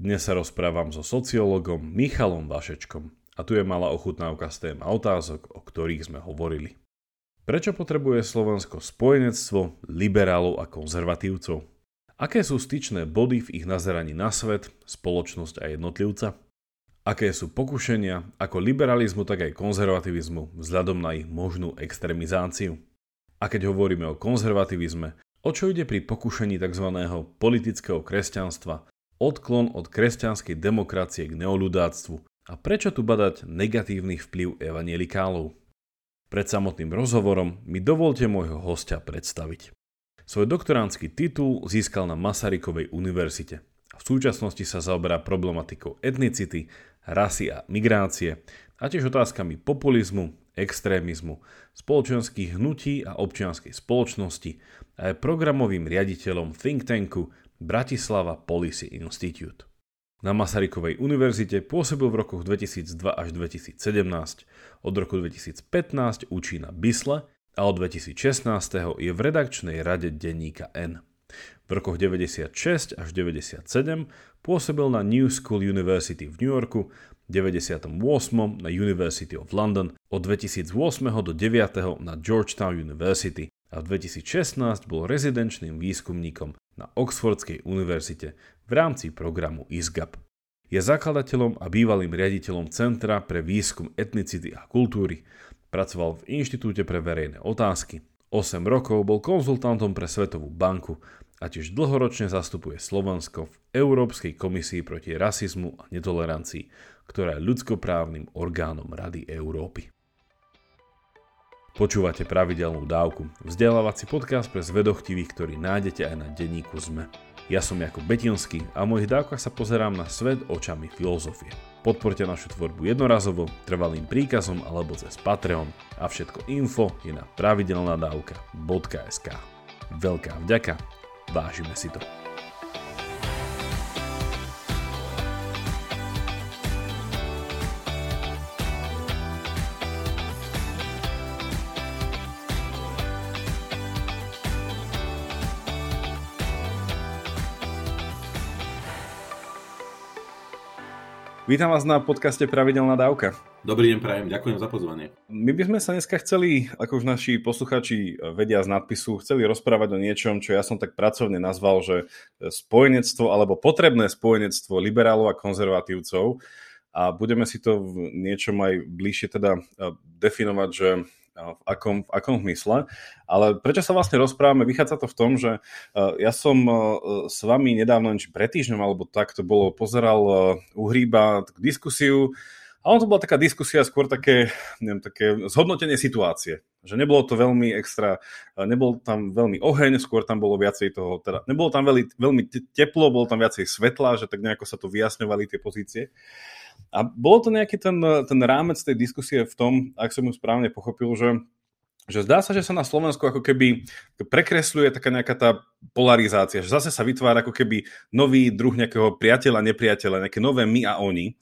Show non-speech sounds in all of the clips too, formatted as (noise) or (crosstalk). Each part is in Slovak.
Dnes sa rozprávam so sociológom Michalom Vašečkom a tu je malá ochutnávka z tém a otázok, o ktorých sme hovorili. Prečo potrebuje Slovensko spojenectvo liberálov a konzervatívcov? Aké sú styčné body v ich nazeraní na svet, spoločnosť a jednotlivca? Aké sú pokušenia ako liberalizmu, tak aj konzervativizmu vzhľadom na ich možnú extrémizáciu? A keď hovoríme o konzervativizme, o čo ide pri pokušení tzv. politického kresťanstva odklon od kresťanskej demokracie k neoludáctvu a prečo tu badať negatívny vplyv evanielikálov. Pred samotným rozhovorom mi dovolte môjho hostia predstaviť. Svoj doktoránsky titul získal na Masarykovej univerzite v súčasnosti sa zaoberá problematikou etnicity, rasy a migrácie a tiež otázkami populizmu, extrémizmu, spoločenských hnutí a občianskej spoločnosti a je programovým riaditeľom think tanku Bratislava Policy Institute. Na Masarykovej univerzite pôsobil v rokoch 2002 až 2017, od roku 2015 učí na BISLE a od 2016 je v redakčnej rade denníka N. V rokoch 96 až 97 pôsobil na New School University v New Yorku, 98 na University of London, od 2008 do 9 na Georgetown University a v 2016 bol rezidenčným výskumníkom na Oxfordskej univerzite v rámci programu ISGAP. Je zakladateľom a bývalým riaditeľom Centra pre výskum etnicity a kultúry. Pracoval v Inštitúte pre verejné otázky. 8 rokov bol konzultantom pre Svetovú banku a tiež dlhoročne zastupuje Slovensko v Európskej komisii proti rasizmu a netolerancii, ktorá je ľudskoprávnym orgánom Rady Európy. Počúvate pravidelnú dávku, vzdelávací podcast pre zvedochtivých, ktorý nájdete aj na denníku ZME. Ja som Jakub Betinský a v mojich dávkach sa pozerám na svet očami filozofie. Podporte našu tvorbu jednorazovo, trvalým príkazom alebo cez Patreon a všetko info je na pravidelnadavka.sk. Veľká vďaka, vážime si to. Vítam vás na podcaste Pravidelná dávka. Dobrý deň, prajem, ďakujem za pozvanie. My by sme sa dneska chceli, ako už naši posluchači vedia z nadpisu, chceli rozprávať o niečom, čo ja som tak pracovne nazval, že spojenectvo alebo potrebné spojenectvo liberálov a konzervatívcov. A budeme si to v niečom aj bližšie teda definovať, že v akom, v akom mysle. Ale prečo sa vlastne rozprávame, vychádza to v tom, že ja som s vami nedávno, či pred týždňom, alebo tak to bolo, pozeral u Hríba diskusiu a on to bola taká diskusia, skôr také, neviem, také zhodnotenie situácie. Že nebolo to veľmi extra, nebol tam veľmi oheň, skôr tam bolo viacej toho, teda nebolo tam veľmi, veľmi teplo, bolo tam viacej svetla, že tak nejako sa to vyjasňovali tie pozície. A bolo to nejaký ten, ten rámec tej diskusie v tom, ak som ju správne pochopil, že že zdá sa, že sa na Slovensku ako keby prekresľuje taká nejaká tá polarizácia, že zase sa vytvára ako keby nový druh nejakého priateľa, nepriateľa, nejaké nové my a oni.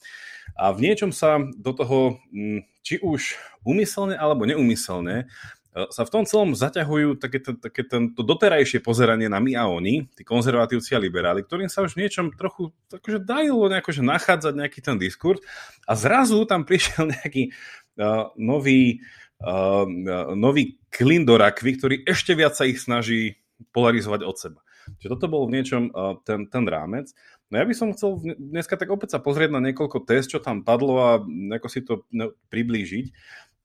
A v niečom sa do toho, mm, či už umyselne alebo neumyselne, sa v tom celom zaťahujú také, také to doterajšie pozeranie na my a oni, tí konzervatívci a liberáli, ktorým sa už v niečom trochu akože dajilo nejako, že nachádzať nejaký ten diskurs a zrazu tam (laughs) prišiel nejaký uh, nový, uh, nový klin do rakvy, ktorý ešte viac sa ich snaží polarizovať od seba. Čiže toto bol v niečom uh, ten, ten rámec. No ja by som chcel dneska tak opäť sa pozrieť na niekoľko test, čo tam padlo a ako si to no, priblížiť.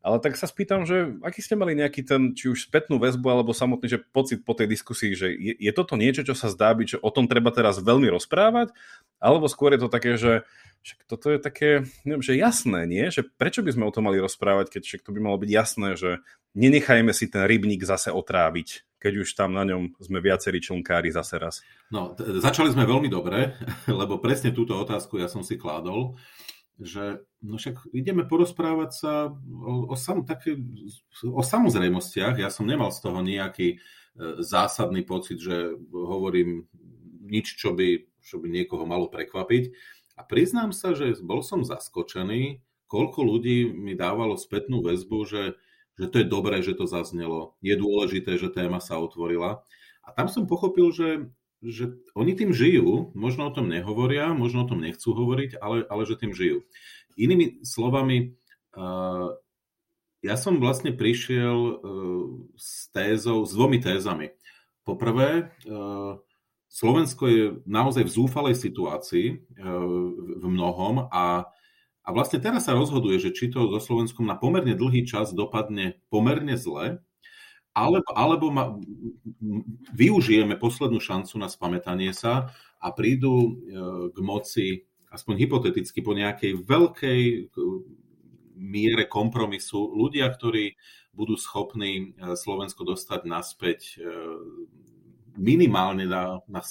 Ale tak sa spýtam, že aký ste mali nejaký ten, či už spätnú väzbu, alebo samotný že pocit po tej diskusii, že je, je toto niečo, čo sa zdá byť, že o tom treba teraz veľmi rozprávať, alebo skôr je to také, že však toto je také, neviem, že jasné, nie? Že prečo by sme o tom mali rozprávať, keď však to by malo byť jasné, že nenechajme si ten rybník zase otráviť, keď už tam na ňom sme viacerí člnkári zase raz. No, t- začali sme veľmi dobre, (laughs) lebo presne túto otázku ja som si kládol že no však ideme porozprávať sa o, o, také, o samozrejmostiach. Ja som nemal z toho nejaký e, zásadný pocit, že hovorím nič, čo by, čo by niekoho malo prekvapiť. A priznám sa, že bol som zaskočený, koľko ľudí mi dávalo spätnú väzbu, že, že to je dobré, že to zaznelo, je dôležité, že téma sa otvorila. A tam som pochopil, že že oni tým žijú, možno o tom nehovoria, možno o tom nechcú hovoriť, ale, ale že tým žijú. Inými slovami, ja som vlastne prišiel s tézou, s dvomi tézami. Poprvé, Slovensko je naozaj v zúfalej situácii v mnohom a a vlastne teraz sa rozhoduje, že či to so Slovenskom na pomerne dlhý čas dopadne pomerne zle, alebo, alebo ma, využijeme poslednú šancu na spamätanie sa a prídu e, k moci, aspoň hypoteticky, po nejakej veľkej e, miere kompromisu ľudia, ktorí budú schopní e, Slovensko dostať naspäť minimálne na, na,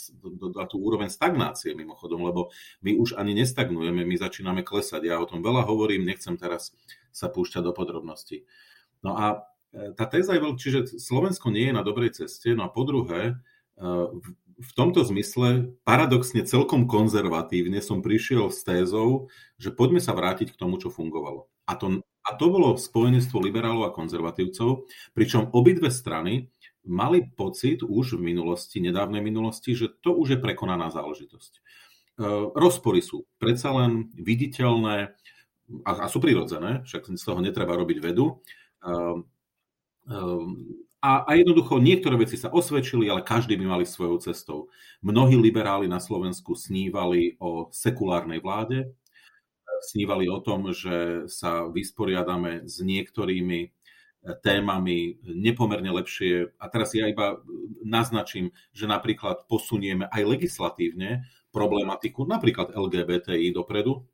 na tú úroveň stagnácie mimochodom, lebo my už ani nestagnujeme, my začíname klesať. Ja o tom veľa hovorím, nechcem teraz sa púšťať do podrobností. No a e, tá téza je veľká, čiže Slovensko nie je na dobrej ceste, no a po druhé, e, v tomto zmysle paradoxne celkom konzervatívne som prišiel s tézou, že poďme sa vrátiť k tomu, čo fungovalo. A to, a to bolo spojenectvo liberálov a konzervatívcov, pričom obidve strany mali pocit už v minulosti, nedávnej minulosti, že to už je prekonaná záležitosť. E, rozpory sú predsa len viditeľné a, sú prirodzené, však z toho netreba robiť vedu. E, e, a, a jednoducho niektoré veci sa osvedčili, ale každý by mali svojou cestou. Mnohí liberáli na Slovensku snívali o sekulárnej vláde, snívali o tom, že sa vysporiadame s niektorými témami nepomerne lepšie. A teraz ja iba naznačím, že napríklad posunieme aj legislatívne problematiku, napríklad LGBTI dopredu,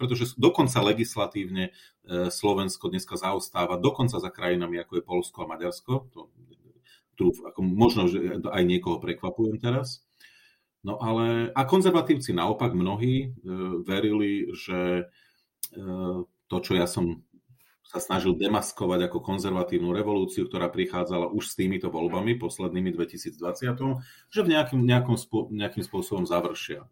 pretože dokonca legislatívne e, Slovensko dneska zaostáva, dokonca za krajinami ako je Polsko a Maďarsko. To, tu, ako možno, že aj niekoho prekvapujem teraz. No ale, a konzervatívci naopak mnohí e, verili, že to, čo ja som sa snažil demaskovať ako konzervatívnu revolúciu, ktorá prichádzala už s týmito voľbami, poslednými 2020, že v nejakým, nejakom, nejakým spôsobom završia.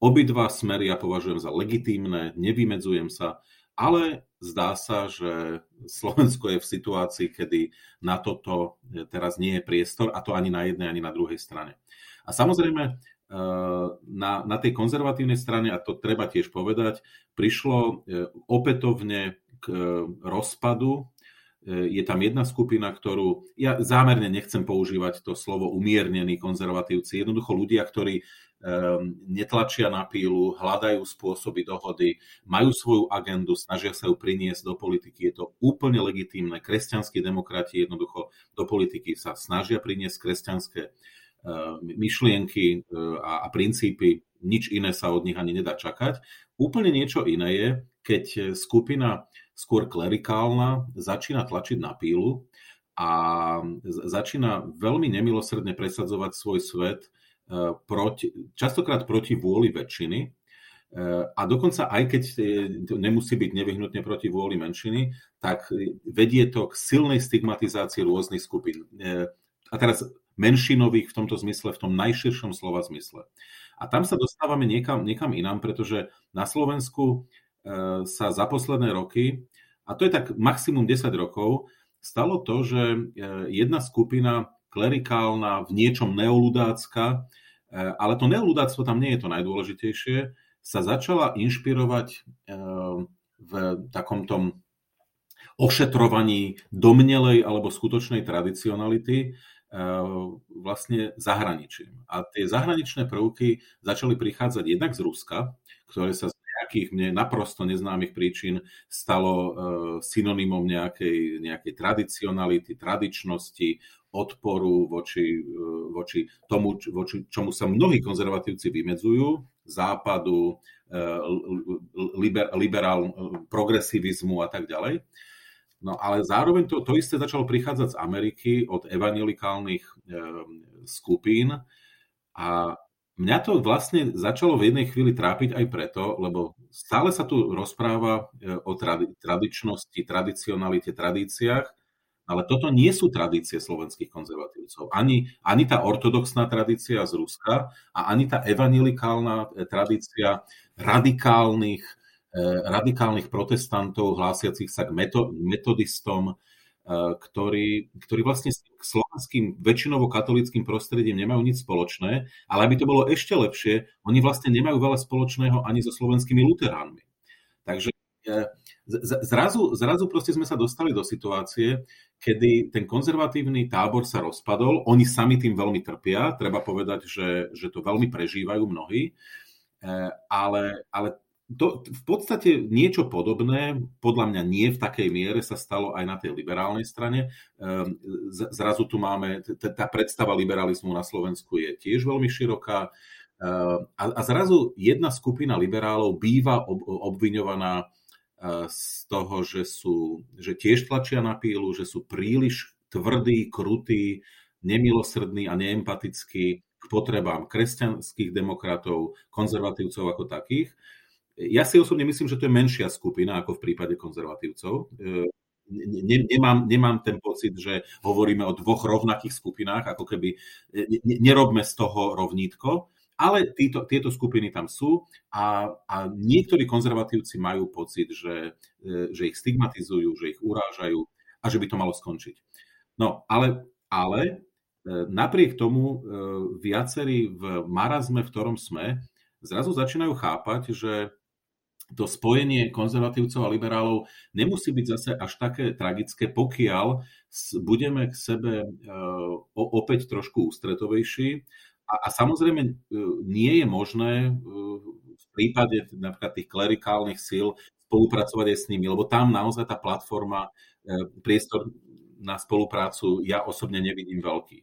Obidva smery ja považujem za legitímne, nevymedzujem sa, ale zdá sa, že Slovensko je v situácii, kedy na toto teraz nie je priestor, a to ani na jednej, ani na druhej strane. A samozrejme, eh, na, na tej konzervatívnej strane, a to treba tiež povedať, prišlo eh, opätovne k e, rozpadu. E, je tam jedna skupina, ktorú, ja zámerne nechcem používať to slovo umiernení konzervatívci, jednoducho ľudia, ktorí um, netlačia na pílu, hľadajú spôsoby dohody, majú svoju agendu, snažia sa ju priniesť do politiky. Je to úplne legitímne. Kresťanskí demokrati jednoducho do politiky sa snažia priniesť kresťanské uh, myšlienky uh, a, a princípy. Nič iné sa od nich ani nedá čakať. Úplne niečo iné je, keď skupina skôr klerikálna, začína tlačiť na pílu a začína veľmi nemilosrdne presadzovať svoj svet e, proti, častokrát proti vôli väčšiny. E, a dokonca aj keď to nemusí byť nevyhnutne proti vôli menšiny, tak vedie to k silnej stigmatizácii rôznych skupín. E, a teraz menšinových v tomto zmysle, v tom najširšom slova zmysle. A tam sa dostávame niekam, niekam inám, pretože na Slovensku sa za posledné roky a to je tak maximum 10 rokov, stalo to, že e, jedna skupina klerikálna, v niečom neoludácka, e, ale to neoludáctvo tam nie je to najdôležitejšie, sa začala inšpirovať e, v takom tom ošetrovaní domnelej alebo skutočnej tradicionality vlastne zahraničím. A tie zahraničné prvky začali prichádzať jednak z Ruska, ktoré sa nejakých mne naprosto neznámych príčin stalo e, synonymom nejakej, nejakej tradicionality, tradičnosti, odporu voči, e, voči tomu, voči čomu sa mnohí konzervatívci vymedzujú, západu, e, liber, liberál, progresivizmu a tak ďalej. No ale zároveň to, to isté začalo prichádzať z Ameriky od evangelikálnych skupín a Mňa to vlastne začalo v jednej chvíli trápiť aj preto, lebo stále sa tu rozpráva e, o tradi- tradičnosti, tradicionalite, tradíciách, ale toto nie sú tradície slovenských konzervatívcov. Ani, ani tá ortodoxná tradícia z Ruska a ani tá evangelikálna e, tradícia radikálnych, eh, radikálnych protestantov hlásiacich sa k metodistom, ktorí, ktorí vlastne s slovenským väčšinovo katolickým prostredím nemajú nič spoločné, ale aby to bolo ešte lepšie, oni vlastne nemajú veľa spoločného ani so slovenskými luteránmi. Takže zrazu, zrazu proste sme sa dostali do situácie, kedy ten konzervatívny tábor sa rozpadol, oni sami tým veľmi trpia, treba povedať, že, že to veľmi prežívajú mnohí, e, ale, ale to, v podstate niečo podobné, podľa mňa nie v takej miere, sa stalo aj na tej liberálnej strane. Ehm, zrazu tu máme, tá predstava liberalizmu na Slovensku je tiež veľmi široká ehm, a zrazu jedna skupina liberálov býva obviňovaná ehm, z toho, že, sú, že tiež tlačia na pílu, že sú príliš tvrdí, krutí, nemilosrdní a neempatickí k potrebám kresťanských demokratov, konzervatívcov ako takých. Ja si osobne myslím, že to je menšia skupina ako v prípade konzervatívcov. E, nemám, nemám ten pocit, že hovoríme o dvoch rovnakých skupinách, ako keby e, nerobme z toho rovnítko, ale títo, tieto skupiny tam sú a, a niektorí konzervatívci majú pocit, že, e, že ich stigmatizujú, že ich urážajú a že by to malo skončiť. No, ale, ale napriek tomu viacerí v marazme, v ktorom sme, zrazu začínajú chápať, že to spojenie konzervatívcov a liberálov nemusí byť zase až také tragické, pokiaľ budeme k sebe e, opäť trošku ústretovejší. A, a samozrejme e, nie je možné e, v prípade napríklad tých klerikálnych síl spolupracovať aj s nimi, lebo tam naozaj tá platforma, priestor na spoluprácu ja osobne nevidím veľký.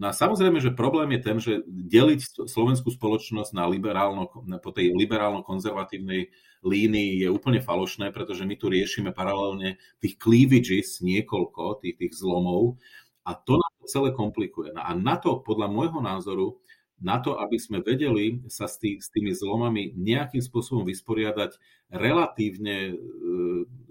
No a samozrejme, že problém je ten, že deliť slovenskú spoločnosť na liberálno, po tej liberálno-konzervatívnej línii je úplne falošné, pretože my tu riešime paralelne tých cleavages niekoľko, tých, tých zlomov a to nám to celé komplikuje. No a na to, podľa môjho názoru, na to, aby sme vedeli sa s, tý, s tými zlomami nejakým spôsobom vysporiadať relatívne e,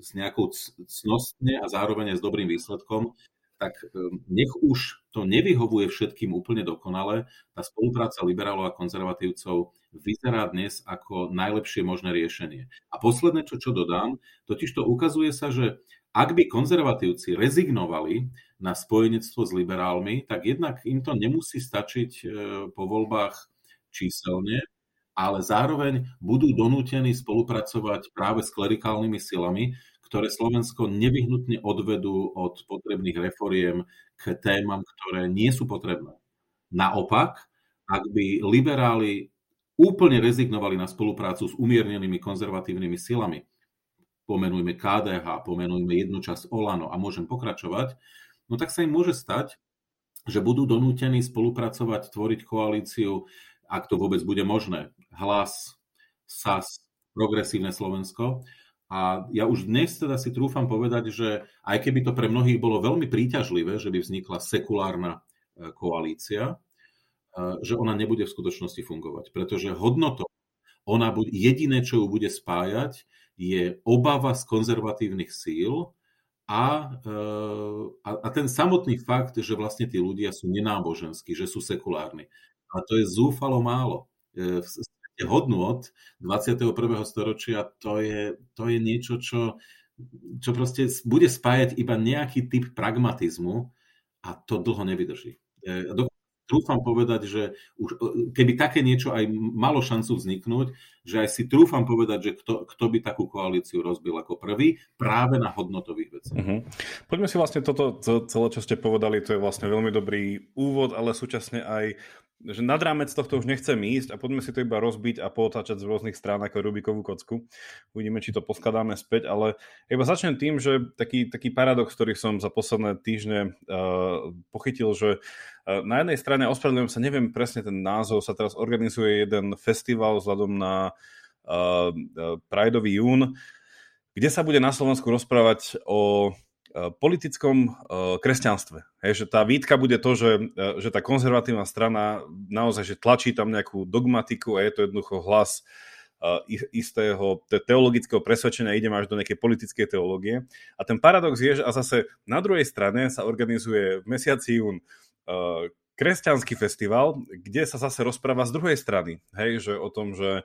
s nejakou cnostne a zároveň aj s dobrým výsledkom, tak ehm, nech už to nevyhovuje všetkým úplne dokonale, tá spolupráca liberálov a konzervatívcov vyzerá dnes ako najlepšie možné riešenie. A posledné, čo, čo dodám, totiž to ukazuje sa, že ak by konzervatívci rezignovali na spojenectvo s liberálmi, tak jednak im to nemusí stačiť e, po voľbách číselne, ale zároveň budú donútení spolupracovať práve s klerikálnymi silami, ktoré Slovensko nevyhnutne odvedú od potrebných reforiem k témam, ktoré nie sú potrebné. Naopak, ak by liberáli úplne rezignovali na spoluprácu s umiernenými konzervatívnymi silami, pomenujme KDH, pomenujme jednu časť Olano a môžem pokračovať, no tak sa im môže stať, že budú donútení spolupracovať, tvoriť koalíciu, ak to vôbec bude možné. Hlas, SAS, Progresívne Slovensko, a ja už dnes teda si trúfam povedať, že aj keby to pre mnohých bolo veľmi príťažlivé, že by vznikla sekulárna e, koalícia, e, že ona nebude v skutočnosti fungovať. Pretože hodnoto, ona bude, jediné, čo ju bude spájať, je obava z konzervatívnych síl a, e, a, a ten samotný fakt, že vlastne tí ľudia sú nenáboženskí, že sú sekulárni. A to je zúfalo málo hodnôt 21. storočia, to je, to je niečo, čo, čo proste bude spájať iba nejaký typ pragmatizmu a to dlho nevydrží. E, trúfam povedať, že už, keby také niečo aj malo šancu vzniknúť, že aj si trúfam povedať, že kto, kto by takú koalíciu rozbil ako prvý, práve na hodnotových veciach. Uh-huh. Poďme si vlastne toto celé, čo ste povedali, to je vlastne veľmi dobrý úvod, ale súčasne aj že nad rámec tohto už nechcem ísť a poďme si to iba rozbiť a potáčať z rôznych strán ako Rubikovú kocku. Uvidíme, či to poskladáme späť, ale iba začnem tým, že taký, taký paradox, ktorý som za posledné týždne uh, pochytil, že uh, na jednej strane, ospravedlňujem sa, neviem presne ten názov, sa teraz organizuje jeden festival vzhľadom na uh, Prideový jún, kde sa bude na Slovensku rozprávať o Eh, politickom eh, kresťanstve. Hej, že tá výtka bude to, že, eh, že tá konzervatívna strana naozaj že tlačí tam nejakú dogmatiku a je to jednoducho hlas istého teologického presvedčenia, ideme až do nejakej politickej teológie. A ten paradox je, že a zase na druhej strane sa organizuje v mesiaci jún kresťanský festival, kde sa zase rozpráva z druhej strany. Hej, že o tom, že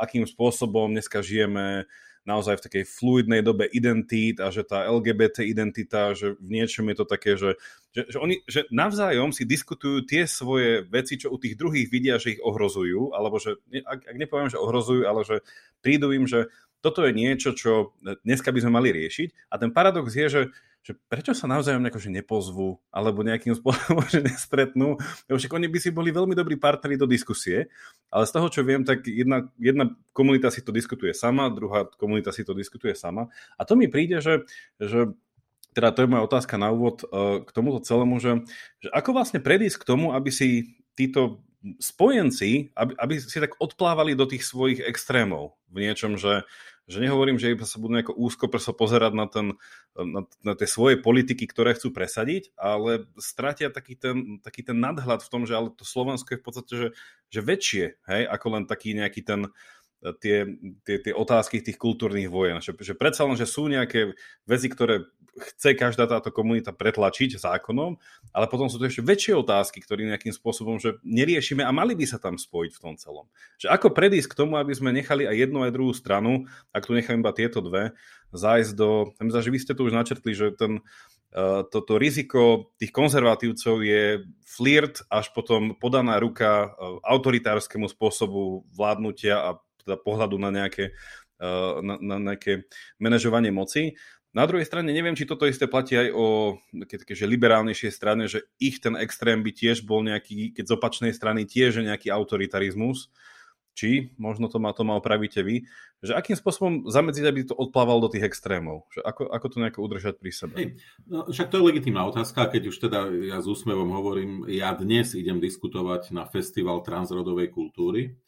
akým spôsobom dneska žijeme naozaj v takej fluidnej dobe identít a že tá LGBT identita, že v niečom je to také, že, že, že oni že navzájom si diskutujú tie svoje veci, čo u tých druhých vidia, že ich ohrozujú, alebo že, ak, ak nepoviem, že ohrozujú, ale že prídu im, že toto je niečo, čo dneska by sme mali riešiť. A ten paradox je, že že prečo sa navzájom že nepozvú alebo nejakým spôsobom (laughs) že nespretnú. Však oni by si boli veľmi dobrí partneri do diskusie, ale z toho, čo viem, tak jedna, jedna komunita si to diskutuje sama, druhá komunita si to diskutuje sama. A to mi príde, že, že teda to je moja otázka na úvod uh, k tomuto celému, že, že ako vlastne predísť k tomu, aby si títo spojenci, aby, aby si tak odplávali do tých svojich extrémov v niečom, že, že nehovorím, že sa budú nejako úzko prso pozerať na, ten, na, na tie svoje politiky, ktoré chcú presadiť, ale stratia taký ten, taký ten nadhľad v tom, že ale to Slovensko je v podstate že, že väčšie, hej, ako len taký nejaký ten, tie, tie, tie otázky tých kultúrnych vojen. Že, že predsa len, že sú nejaké veci, ktoré chce každá táto komunita pretlačiť zákonom, ale potom sú to ešte väčšie otázky, ktoré nejakým spôsobom že neriešime a mali by sa tam spojiť v tom celom. Že ako predísť k tomu, aby sme nechali aj jednu aj druhú stranu, ak tu nechám iba tieto dve, zájsť do... Myslím, že vy ste tu už načrtli, že ten, uh, toto riziko tých konzervatívcov je flirt až potom podaná ruka uh, autoritárskému spôsobu vládnutia a teda pohľadu na nejaké, uh, na, na nejaké manažovanie moci. Na druhej strane neviem, či toto isté platí aj o také, liberálnejšej strane, že ich ten extrém by tiež bol nejaký, keď z opačnej strany tiež nejaký autoritarizmus, či, možno to ma, to ma opravíte vy, že akým spôsobom zamedziť, aby to odplával do tých extrémov? Že ako, ako to nejako udržať pri sebe? Hej, no, však to je legitímna otázka, keď už teda ja s úsmevom hovorím, ja dnes idem diskutovať na festival transrodovej kultúry.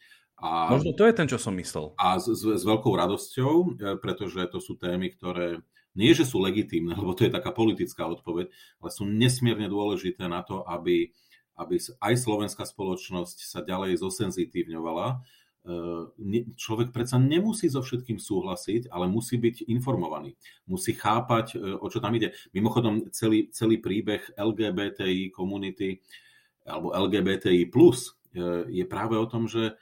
A, možno to je ten, čo som myslel. A s, s, s veľkou radosťou, e, pretože to sú témy, ktoré nie, že sú legitímne, (laughs) lebo to je taká politická odpoveď, ale sú nesmierne dôležité na to, aby, aby aj slovenská spoločnosť sa ďalej zosenzitívňovala. E, človek predsa nemusí so všetkým súhlasiť, ale musí byť informovaný. Musí chápať, e, o čo tam ide. Mimochodom, celý, celý príbeh LGBTI komunity alebo LGBTI plus je práve o tom, že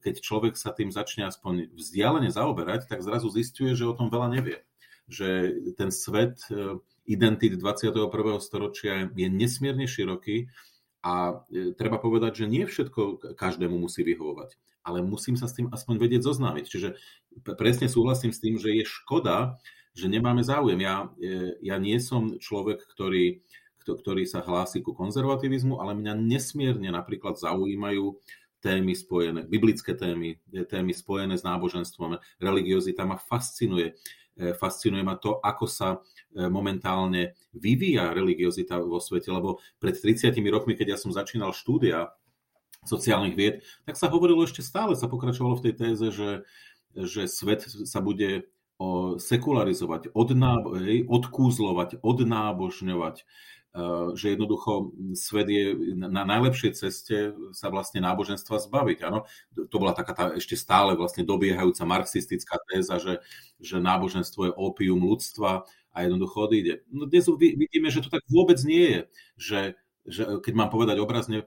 keď človek sa tým začne aspoň vzdialene zaoberať, tak zrazu zistuje, že o tom veľa nevie že ten svet e, identit 21. storočia je nesmierne široký a e, treba povedať, že nie všetko každému musí vyhovovať, ale musím sa s tým aspoň vedieť zoznámiť. Čiže presne súhlasím s tým, že je škoda, že nemáme záujem. Ja, e, ja nie som človek, ktorý, ktorý sa hlási ku konzervativizmu, ale mňa nesmierne napríklad zaujímajú témy spojené, biblické témy, témy spojené s náboženstvom, religiozita ma fascinuje. E, fascinuje ma to, ako sa e, momentálne vyvíja religiozita vo svete, lebo pred 30 rokmi, keď ja som začínal štúdia sociálnych vied, tak sa hovorilo ešte stále, sa pokračovalo v tej téze, že, že svet sa bude sekularizovať, odnábo- odkúzlovať, odnábožňovať, že jednoducho svet je na najlepšej ceste sa vlastne náboženstva zbaviť. Áno? To bola taká tá ešte stále vlastne dobiehajúca marxistická téza, že, že náboženstvo je opium ľudstva a jednoducho odíde. No dnes vidíme, že to tak vôbec nie je, že, že keď mám povedať obrazne, eh,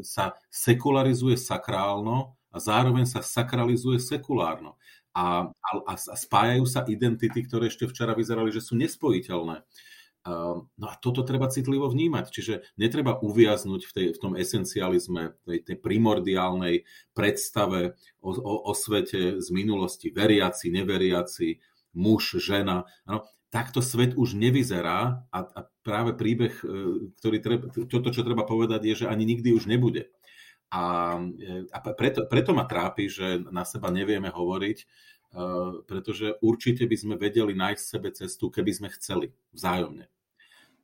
sa sekularizuje sakrálno a zároveň sa sakralizuje sekulárno. A, a, a spájajú sa identity, ktoré ešte včera vyzerali, že sú nespojiteľné. Ehm, no a toto treba citlivo vnímať, čiže netreba uviaznuť v, tej, v tom esencializme, tej, tej primordiálnej predstave o, o, o svete z minulosti, veriaci, neveriaci, muž, žena. Ano, takto svet už nevyzerá a, a práve príbeh, e, ktorý treba, toto, čo treba povedať, je, že ani nikdy už nebude. A, e, a preto, preto ma trápi, že na seba nevieme hovoriť, pretože určite by sme vedeli nájsť sebe cestu, keby sme chceli vzájomne.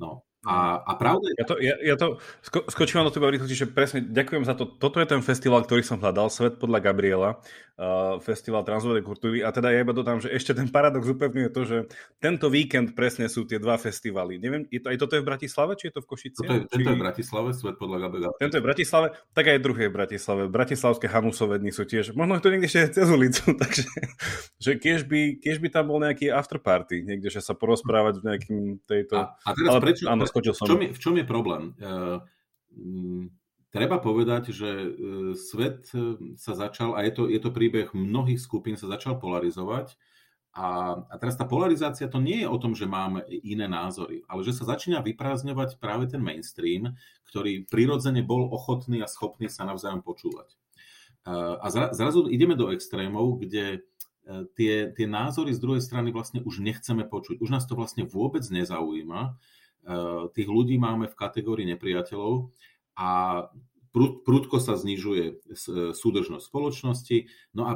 No, a, a pravda je... Ja to, ja, ja to sko, skočím vám do toho rýchlosti, že presne ďakujem za to. Toto je ten festival, ktorý som hľadal, Svet podľa Gabriela, uh, festival transvodnej kultúry. A teda ja iba dodám, že ešte ten paradox upevňuje to, že tento víkend presne sú tie dva festivaly. Neviem, je to, aj toto je v Bratislave, či je to v Košici? Toto je, či... Tento je v Bratislave, Svet podľa Gabriela. Tento je v Bratislave, tak aj druhý je v Bratislave. Bratislavské Hanusové dni sú tiež, možno to niekde ešte cez ulicu, (laughs) takže že keď by, keď by tam bol nejaký afterparty, niekde, že sa porozprávať v nejakým tejto... A, a teraz Ale, prečo, áno, skočil som. V čom je, v čom je problém? Uh, treba povedať, že e, svet sa začal, a je to, je to príbeh mnohých skupín, sa začal polarizovať. A, a teraz tá polarizácia to nie je o tom, že máme iné názory, ale že sa začína vyprázdňovať práve ten mainstream, ktorý prirodzene bol ochotný a schopný sa navzájom počúvať. A zrazu ideme do extrémov, kde tie, tie názory z druhej strany vlastne už nechceme počuť. Už nás to vlastne vôbec nezaujíma. E, tých ľudí máme v kategórii nepriateľov a prudko sa znižuje súdržnosť spoločnosti. No a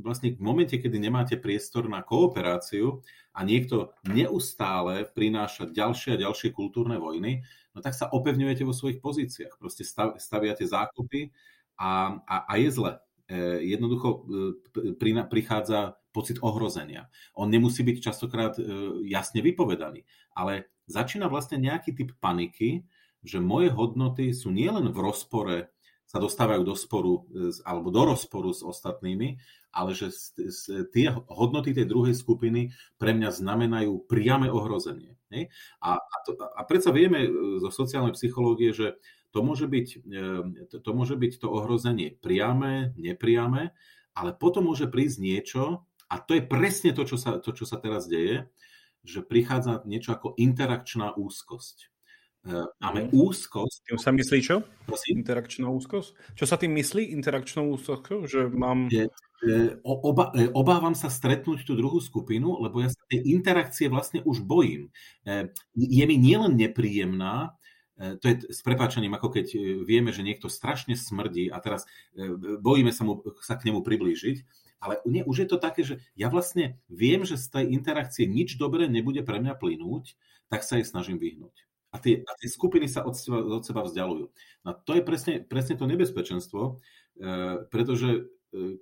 vlastne v momente, kedy nemáte priestor na kooperáciu a niekto neustále prináša ďalšie a ďalšie kultúrne vojny, no tak sa opevňujete vo svojich pozíciách. Proste staviate zákopy a, a, a je zle. E, jednoducho e, prichádza pocit ohrozenia. On nemusí byť častokrát jasne vypovedaný, ale začína vlastne nejaký typ paniky, že moje hodnoty sú nielen v rozpore, sa dostávajú do sporu alebo do rozporu s ostatnými, ale že tie hodnoty tej druhej skupiny pre mňa znamenajú priame ohrozenie. A, a, to, a predsa vieme zo sociálnej psychológie, že to môže byť to, to, môže byť to ohrozenie priame, nepriame, ale potom môže prísť niečo, a to je presne to, čo sa, to, čo sa teraz deje, že prichádza niečo ako interakčná úzkosť. Máme mhm. úzkosť. Tým sa myslí čo? Prosím? Interakčná úzkosť? Čo sa tým myslí interakčnou úzkosťou? Že mám... Je, oba, obávam sa stretnúť tú druhú skupinu, lebo ja sa tej interakcie vlastne už bojím. Je mi nielen nepríjemná, E, to je s prepáčaním, ako keď e, vieme, že niekto strašne smrdí a teraz e, bojíme sa, mu, sa k nemu priblížiť, ale nie, už je to také, že ja vlastne viem, že z tej interakcie nič dobré nebude pre mňa plynúť, tak sa jej snažím vyhnúť. A tie, a tie skupiny sa od seba, od seba vzdialujú. No to je presne, presne to nebezpečenstvo, pretože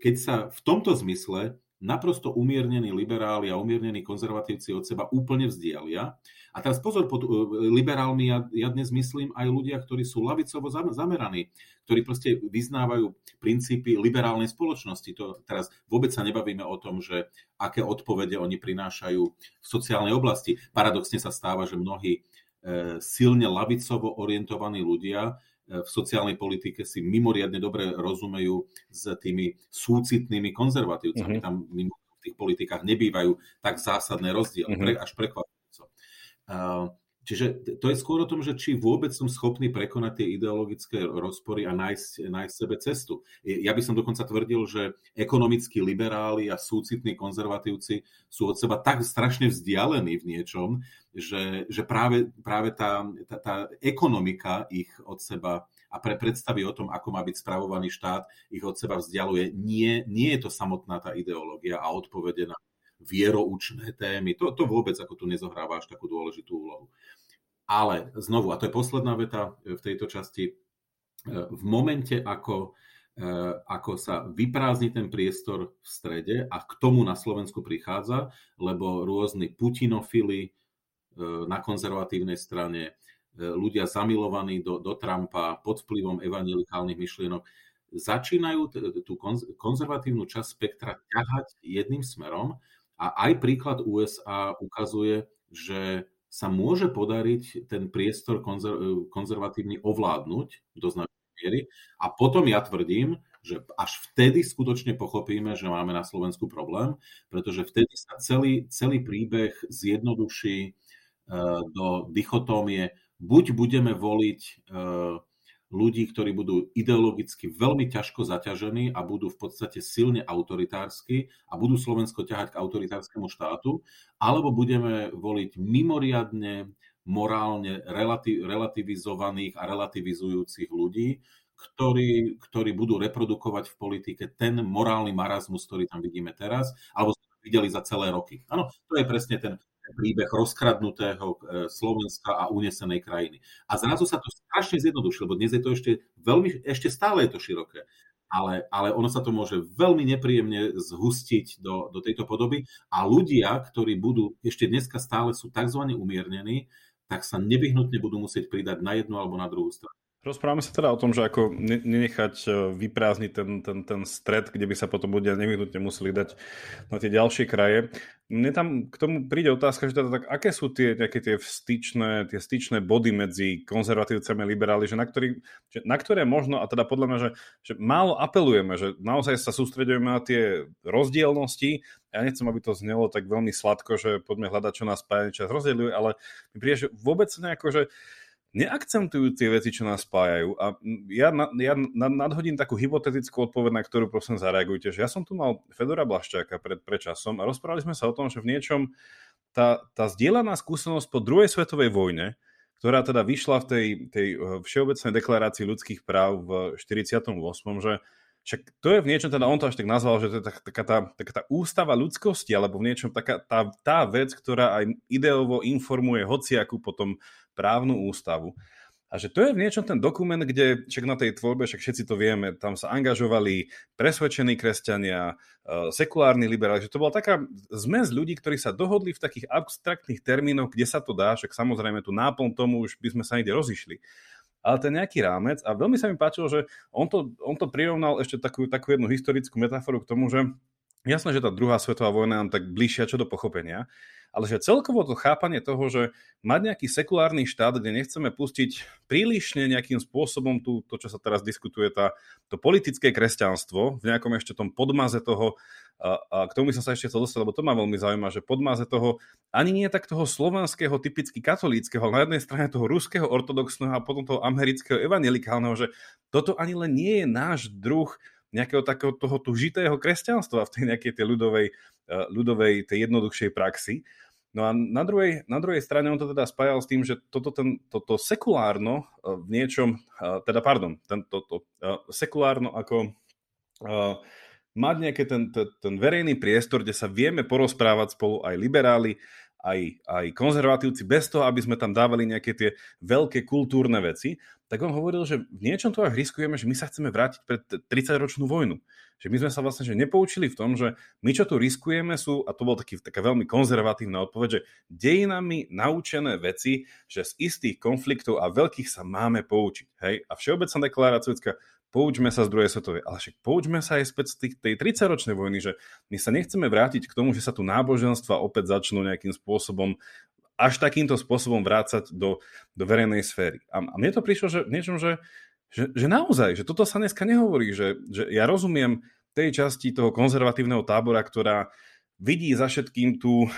keď sa v tomto zmysle naprosto umiernení liberáli a umiernení konzervatívci od seba úplne vzdialia. A teraz pozor, pod e, liberálmi ja, ja dnes myslím aj ľudia, ktorí sú lavicovo zameraní, ktorí proste vyznávajú princípy liberálnej spoločnosti. To teraz vôbec sa nebavíme o tom, že aké odpovede oni prinášajú v sociálnej oblasti. Paradoxne sa stáva, že mnohí e, silne lavicovo orientovaní ľudia v sociálnej politike si mimoriadne dobre rozumejú s tými súcitnými konzervatívcami. Mm-hmm. Tam mimo v tých politikách nebývajú tak zásadné rozdiely, mm-hmm. až prekvapujúco. Čiže to je skôr o tom, že či vôbec som schopný prekonať tie ideologické rozpory a nájsť, nájsť sebe cestu. Ja by som dokonca tvrdil, že ekonomickí liberáli a súcitní konzervatívci sú od seba tak strašne vzdialení v niečom, že, že práve, práve tá, tá, tá ekonomika ich od seba a pre predstavy o tom, ako má byť spravovaný štát, ich od seba vzdialuje. Nie, nie je to samotná tá ideológia a odpovede na vieroučné témy. To, to vôbec ako tu nezohráva až takú dôležitú úlohu. Ale znovu, a to je posledná veta v tejto časti, v momente, ako, ako sa vyprázdni ten priestor v strede a k tomu na Slovensku prichádza, lebo rôzni putinofily na konzervatívnej strane, ľudia zamilovaní do, do Trumpa pod vplyvom evangelikálnych myšlienok, začínajú tú konzervatívnu časť spektra ťahať jedným smerom a aj príklad USA ukazuje, že sa môže podariť ten priestor konzer- konzervatívny ovládnuť do značnej miery. A potom ja tvrdím, že až vtedy skutočne pochopíme, že máme na Slovensku problém, pretože vtedy sa celý, celý príbeh zjednoduší uh, do dichotómie. Buď budeme voliť uh, ľudí, ktorí budú ideologicky veľmi ťažko zaťažení a budú v podstate silne autoritársky a budú Slovensko ťahať k autoritárskému štátu, alebo budeme voliť mimoriadne morálne relativizovaných a relativizujúcich ľudí, ktorí, ktorí budú reprodukovať v politike ten morálny marazmus, ktorý tam vidíme teraz, alebo sme videli za celé roky. Áno, to je presne ten príbeh rozkradnutého e, Slovenska a unesenej krajiny. A zrazu sa to strašne zjednodušilo, lebo dnes je to ešte veľmi, ešte stále je to široké. Ale, ale ono sa to môže veľmi nepríjemne zhustiť do, do tejto podoby a ľudia, ktorí budú ešte dneska stále sú tzv. umiernení, tak sa nevyhnutne budú musieť pridať na jednu alebo na druhú stranu. Rozprávame sa teda o tom, že ako nenechať e, vyprázdniť ten, ten, ten stred, kde by sa potom ľudia nevyhnutne museli dať na tie ďalšie kraje. Mne tam k tomu príde otázka, že teda tak, aké sú tie, nejaké tie styčné, tie styčné body medzi konzervatívcami a liberáli, že na, ktorý, že na ktoré možno, a teda podľa mňa, že, že málo apelujeme, že naozaj sa sústredujeme na tie rozdielnosti. Ja nechcem, aby to znelo tak veľmi sladko, že poďme hľadať, čo nás spája, čas rozdieluje, ale mi príde, že vôbec nejako, že neakcentujú tie veci, čo nás spájajú. A ja, ja nadhodím takú hypotetickú odpoveď, na ktorú prosím zareagujte, že ja som tu mal Fedora Blaščáka pred, pred časom a rozprávali sme sa o tom, že v niečom tá, tá zdieľaná skúsenosť po druhej svetovej vojne, ktorá teda vyšla v tej, tej eh, Všeobecnej deklarácii ľudských práv v 48., že však to je v niečom, teda on to až tak nazval, že to je taká tá, taká tá ústava ľudskosti, alebo v niečom taká tá, tá vec, ktorá aj ideovo informuje hociakú potom právnu ústavu. A že to je v niečom ten dokument, kde však na tej tvorbe, však všetci to vieme, tam sa angažovali presvedčení kresťania, e, sekulárni liberáli, že to bola taká zmes ľudí, ktorí sa dohodli v takých abstraktných termínoch, kde sa to dá, však samozrejme tu náplň tomu už by sme sa niekde rozišli ale ten nejaký rámec a veľmi sa mi páčilo, že on to, on to prirovnal ešte takú, takú jednu historickú metaforu k tomu, že jasné, že tá druhá svetová vojna nám tak bližšia čo do pochopenia, ale že celkovo to chápanie toho, že mať nejaký sekulárny štát, kde nechceme pustiť prílišne nejakým spôsobom tú, to, čo sa teraz diskutuje, tá, to politické kresťanstvo v nejakom ešte tom podmaze toho a, a k tomu by som sa ešte chcel dostať, lebo to ma veľmi zaujíma, že podmáze toho ani nie tak toho slovanského, typicky katolíckého, ale na jednej strane toho ruského ortodoxného a potom toho amerického evangelikálneho, že toto ani len nie je náš druh nejakého takého toho tužitého kresťanstva v tej nejakej tej ľudovej, ľudovej tej jednoduchšej praxi. No a na druhej, na druhej strane on to teda spájal s tým, že toto, ten, toto sekulárno e, v niečom, e, teda pardon, tento to, sekulárno ako mať nejaký ten, ten, ten verejný priestor, kde sa vieme porozprávať spolu aj liberáli, aj, aj konzervatívci, bez toho, aby sme tam dávali nejaké tie veľké kultúrne veci, tak on hovoril, že v niečom to až riskujeme, že my sa chceme vrátiť pred 30-ročnú vojnu. Že my sme sa vlastne že nepoučili v tom, že my čo tu riskujeme sú, a to bol taký, taká veľmi konzervatívna odpoveď, že dejinami naučené veci, že z istých konfliktov a veľkých sa máme poučiť. Hej? A Všeobecná deklarácia poučme sa z druhej svetovej, ale však poučme sa aj späť z tých, tej 30-ročnej vojny, že my sa nechceme vrátiť k tomu, že sa tu náboženstva opäť začnú nejakým spôsobom až takýmto spôsobom vrácať do, do verejnej sféry. A, a mne to prišlo, že niečom, že, že, že naozaj, že toto sa dneska nehovorí, že, že ja rozumiem tej časti toho konzervatívneho tábora, ktorá vidí za všetkým tú,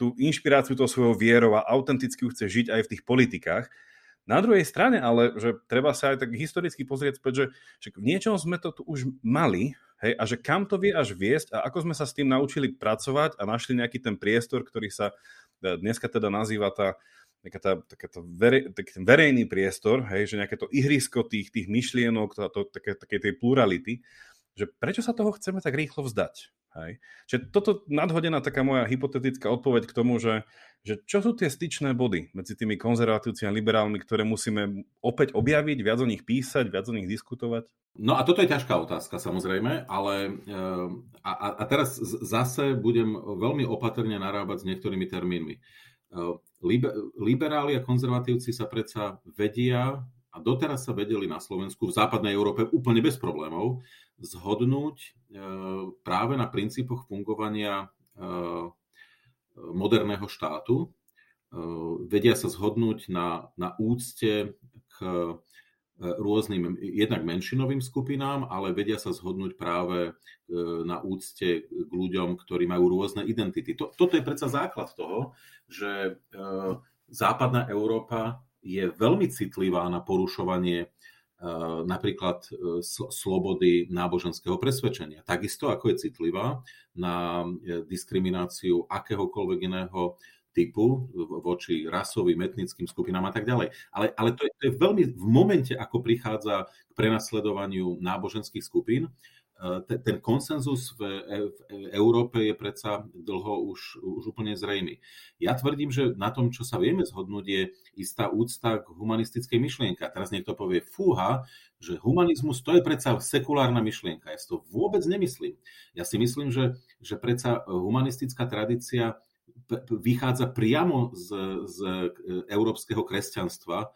tú inšpiráciu toho svojho vierov a autenticky chce žiť aj v tých politikách, na druhej strane ale, že treba sa aj tak historicky pozrieť späť, že, že v niečom sme to tu už mali, hej, a že kam to vie až viesť a ako sme sa s tým naučili pracovať a našli nejaký ten priestor, ktorý sa e, dneska teda nazýva tá, taká tá, taká tá verej, taký ten verejný priestor, hej, že nejaké to ihrisko tých, tých myšlienok, to, to, také, také tej plurality, že prečo sa toho chceme tak rýchlo vzdať? Hej. Čiže toto nadhodená taká moja hypotetická odpoveď k tomu, že, že čo sú tie styčné body medzi tými konzervatívcami a liberálmi, ktoré musíme opäť objaviť, viac o nich písať, viac o nich diskutovať? No a toto je ťažká otázka samozrejme, ale eh, a, a teraz zase budem veľmi opatrne narábať s niektorými termínmi. Eh, liberáli a konzervatívci sa predsa vedia a doteraz sa vedeli na Slovensku, v západnej Európe úplne bez problémov, zhodnúť e, práve na princípoch fungovania e, moderného štátu. E, vedia sa zhodnúť na, na úcte k rôznym, jednak menšinovým skupinám, ale vedia sa zhodnúť práve na úcte k ľuďom, ktorí majú rôzne identity. Toto je predsa základ toho, že západná Európa je veľmi citlivá na porušovanie napríklad e, slobody náboženského presvedčenia. Takisto ako je citlivá na e, diskrimináciu akéhokoľvek iného typu voči rasovým, etnickým skupinám a tak ďalej. Ale, ale to, je, to je veľmi v momente, ako prichádza k prenasledovaniu náboženských skupín, ten konsenzus v, v Európe je predsa dlho už, už úplne zrejmy. Ja tvrdím, že na tom, čo sa vieme zhodnúť, je istá úcta k humanistickej myšlienke. A teraz niekto povie, fúha, že humanizmus to je predsa sekulárna myšlienka. Ja si to vôbec nemyslím. Ja si myslím, že, že predsa humanistická tradícia vychádza priamo z, z európskeho kresťanstva,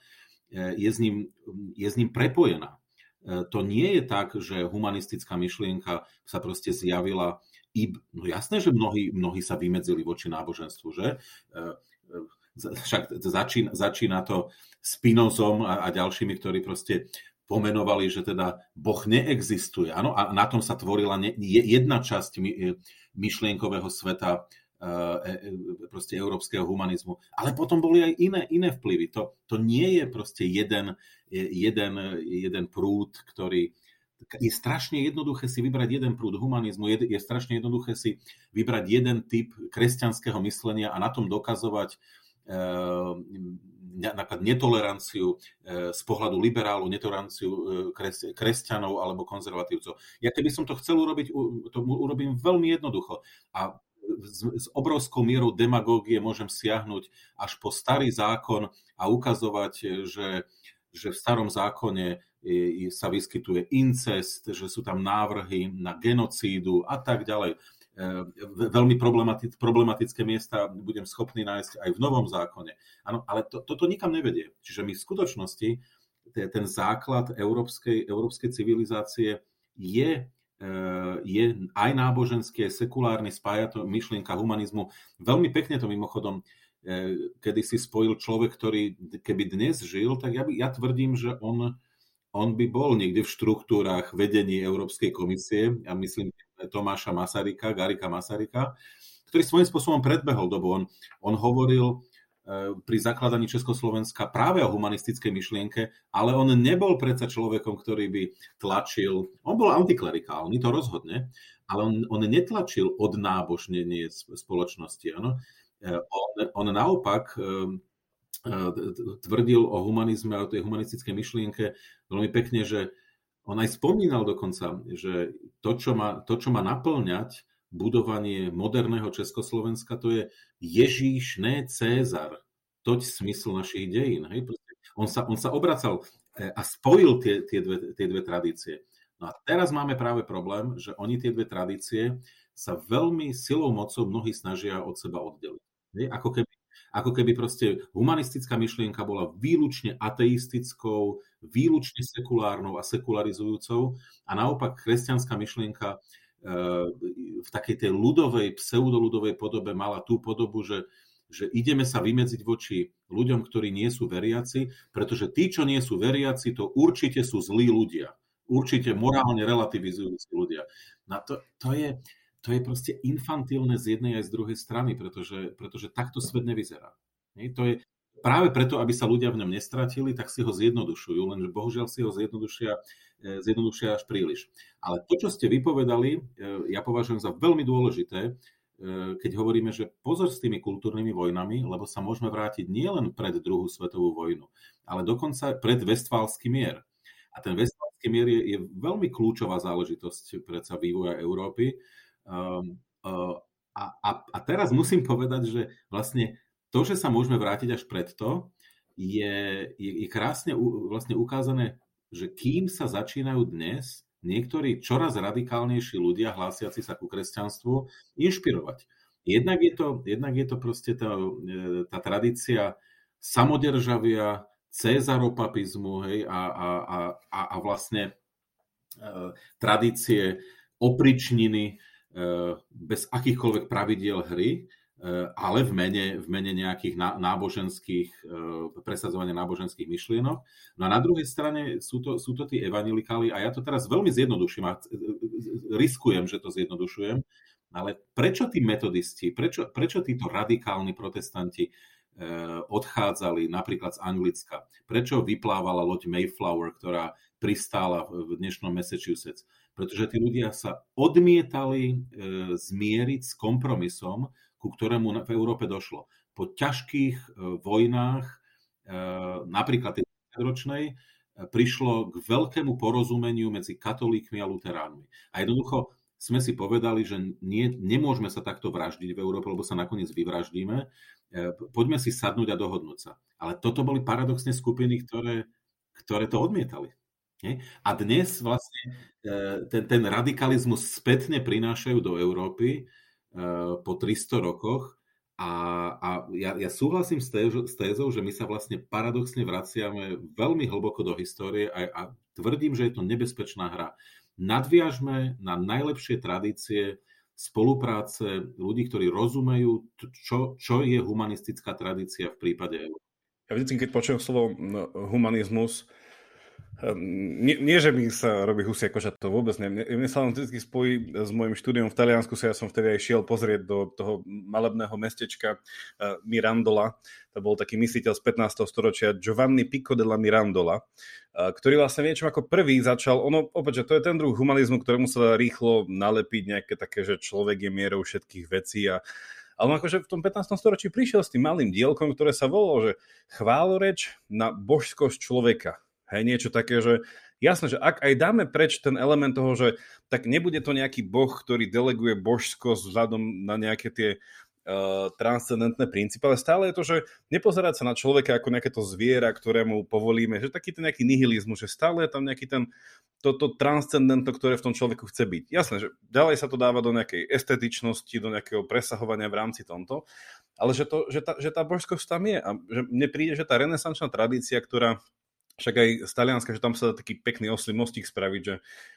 je s ním, je s ním prepojená. To nie je tak, že humanistická myšlienka sa proste zjavila i, no jasné, že mnohí, mnohí sa vymedzili voči náboženstvu, že? Však začína, začína to Spinozom a, a ďalšími, ktorí proste pomenovali, že teda Boh neexistuje. Ano, a na tom sa tvorila jedna časť my, e, myšlienkového sveta e, e, proste európskeho humanizmu. Ale potom boli aj iné, iné vplyvy. To, to nie je proste jeden, jeden, jeden prúd, ktorý... Je strašne jednoduché si vybrať jeden prúd humanizmu, je, je strašne jednoduché si vybrať jeden typ kresťanského myslenia a na tom dokazovať napríklad netoleranciu e, z pohľadu liberálov, netoleranciu e, kresťanov alebo konzervatívcov. Ja keby som to chcel urobiť, to urobím veľmi jednoducho. A s, s obrovskou mierou demagógie môžem siahnuť až po starý zákon a ukazovať, že, že v starom zákone sa vyskytuje incest, že sú tam návrhy na genocídu a tak ďalej. E, veľmi problematické miesta budem schopný nájsť aj v novom zákone. Ano, ale to, toto nikam nevedie. Čiže my v skutočnosti ten základ európskej, európskej civilizácie je, je aj náboženský, aj sekulárny, spája to myšlienka humanizmu. Veľmi pekne to mimochodom e, kedy si spojil človek, ktorý keby dnes žil, tak ja, by, ja tvrdím, že on, on by bol niekde v štruktúrach vedení Európskej komisie. Ja myslím, Tomáša Masarika, Garika Masarika, ktorý svojím spôsobom predbehol dobu. On, on hovoril pri zakladaní Československa práve o humanistickej myšlienke, ale on nebol predsa človekom, ktorý by tlačil, on bol antiklerikálny, to rozhodne, ale on, on netlačil od nábožnenie spoločnosti. Ano? E, on, on naopak e, tvrdil o humanizme a o tej humanistickej myšlienke veľmi pekne, že on aj spomínal dokonca, že to, čo má, to, čo má naplňať budovanie moderného Československa, to je Ježíš, ne Cézar. Toť smysl našich dejín. Hej? On, sa, on sa obracal e, a spojil tie, tie, dve, tie dve tradície. No a teraz máme práve problém, že oni tie dve tradície sa veľmi silou mocou mnohí snažia od seba oddeliť. Hej? Ako keby ako keby proste humanistická myšlienka bola výlučne ateistickou, výlučne sekulárnou a sekularizujúcou a naopak kresťanská myšlienka v takej tej ľudovej, pseudoludovej podobe mala tú podobu, že, že ideme sa vymedziť voči ľuďom, ktorí nie sú veriaci, pretože tí, čo nie sú veriaci, to určite sú zlí ľudia. Určite morálne relativizujúci ľudia. No to, to, je, to je proste infantilné z jednej aj z druhej strany, pretože, pretože takto svet nevyzerá. Nie? To je práve preto, aby sa ľudia v ňom nestratili, tak si ho zjednodušujú, lenže bohužiaľ si ho zjednodušia, zjednodušia až príliš. Ale to, čo ste vypovedali, e, ja považujem za veľmi dôležité, e, keď hovoríme, že pozor s tými kultúrnymi vojnami, lebo sa môžeme vrátiť nielen pred druhú svetovú vojnu, ale dokonca pred Westfálsky mier. A ten Westfálsky mier je, je veľmi kľúčová záležitosť predsa vývoja Európy, uh, a, a, a teraz musím povedať, že vlastne to, že sa môžeme vrátiť až pred to, je, je, je krásne u, vlastne ukázané, že kým sa začínajú dnes niektorí čoraz radikálnejší ľudia hlásiaci sa ku kresťanstvu inšpirovať. Jednak je to, jednak je to proste tá, e, tá tradícia samodržavia, cezaropapizmu hej, a, a, a, a vlastne e, tradície opričniny, Eh, bez akýchkoľvek pravidiel hry, ale v mene, v mene nejakých náboženských, eh, presadzovania náboženských myšlienok. No a na druhej strane sú to, sú to tí evangelikáli, a ja to teraz veľmi zjednoduším a riskujem, že to zjednodušujem, ale prečo tí metodisti, prečo, prečo títo radikálni protestanti odchádzali napríklad z Anglicka? Prečo vyplávala loď Mayflower, ktorá pristála v dnešnom Massachusetts? pretože tí ľudia sa odmietali zmieriť s kompromisom, ku ktorému v Európe došlo. Po ťažkých e, vojnách, e, napríklad tej ročnej, prišlo k veľkému porozumeniu medzi katolíkmi a luteránmi. A jednoducho sme si povedali, že nie, nemôžeme sa takto vraždiť v Európe, lebo sa nakoniec vyvraždíme. Poďme si sadnúť a dohodnúť sa. Ale toto boli paradoxne skupiny, ktoré, ktoré to odmietali. A dnes vlastne e, ten, ten radikalizmus spätne prinášajú do Európy e, po 300 rokoch A, a ja, ja súhlasím s, též, s tézou, že my sa vlastne paradoxne vraciame veľmi hlboko do histórie a, a tvrdím, že je to nebezpečná hra. Nadviažme na najlepšie tradície spolupráce ľudí, ktorí rozumejú, čo, čo je humanistická tradícia v prípade EU. Ja vždy, keď počujem slovo no, humanizmus, nie, nie, že mi sa robí husia koža, to vôbec nie. Mne, mne sa len vždy spojí s môjim štúdiom v Taliansku, sa ja som vtedy aj šiel pozrieť do toho malebného mestečka uh, Mirandola. To bol taký mysliteľ z 15. storočia Giovanni Pico della Mirandola, uh, ktorý vlastne niečo ako prvý začal, ono, opäť, že to je ten druh humanizmu, ktorému sa rýchlo nalepiť nejaké také, že človek je mierou všetkých vecí a ale on akože v tom 15. storočí prišiel s tým malým dielkom, ktoré sa volalo, že chváloreč na božskosť človeka Hej, niečo také, že jasné, že ak aj dáme preč ten element toho, že tak nebude to nejaký boh, ktorý deleguje božskosť vzhľadom na nejaké tie uh, transcendentné princípy, ale stále je to, že nepozerať sa na človeka ako nejaké to zviera, ktorému povolíme, že taký ten nejaký nihilizmus, že stále je tam nejaký ten toto transcendentno, ktoré v tom človeku chce byť. Jasné, že ďalej sa to dáva do nejakej estetičnosti, do nejakého presahovania v rámci tomto, ale že, to, že, tá, že tá božskosť tam je a že mne príde, že tá renesančná tradícia, ktorá však aj z Talianska, že tam sa dá taký pekný oslý mostík spraviť, že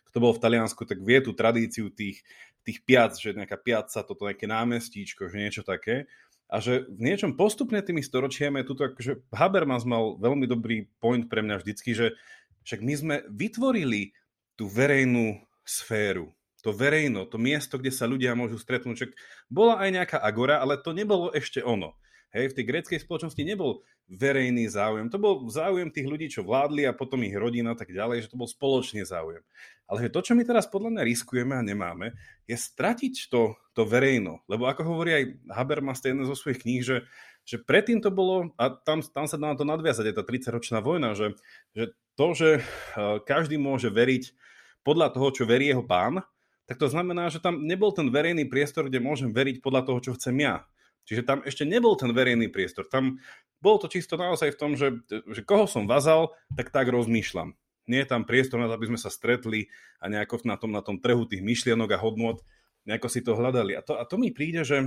kto bol v Taliansku, tak vie tú tradíciu tých, tých piac, že nejaká piaca, toto nejaké námestíčko, že niečo také. A že v niečom postupne tými storočiami, tuto akože Habermas mal veľmi dobrý point pre mňa vždycky, že však my sme vytvorili tú verejnú sféru, to verejno, to miesto, kde sa ľudia môžu stretnúť. Však bola aj nejaká agora, ale to nebolo ešte ono. Hej, v tej gréckej spoločnosti nebol verejný záujem. To bol záujem tých ľudí, čo vládli a potom ich rodina a tak ďalej, že to bol spoločný záujem. Ale to, čo my teraz podľa mňa riskujeme a nemáme, je stratiť to, to verejno. Lebo ako hovorí aj Habermas, to je zo svojich kníh, že, že predtým to bolo, a tam, tam sa dá na to nadviazať, je tá 30-ročná vojna, že, že to, že eh, každý môže veriť podľa toho, čo verí jeho pán, tak to znamená, že tam nebol ten verejný priestor, kde môžem veriť podľa toho, čo chcem ja. Čiže tam ešte nebol ten verejný priestor. Tam bolo to čisto naozaj v tom, že, že koho som vazal, tak tak rozmýšľam. Nie je tam priestor na to, aby sme sa stretli a nejako na tom, na tom trhu tých myšlienok a hodnot nejako si to hľadali. A to, a to mi príde, že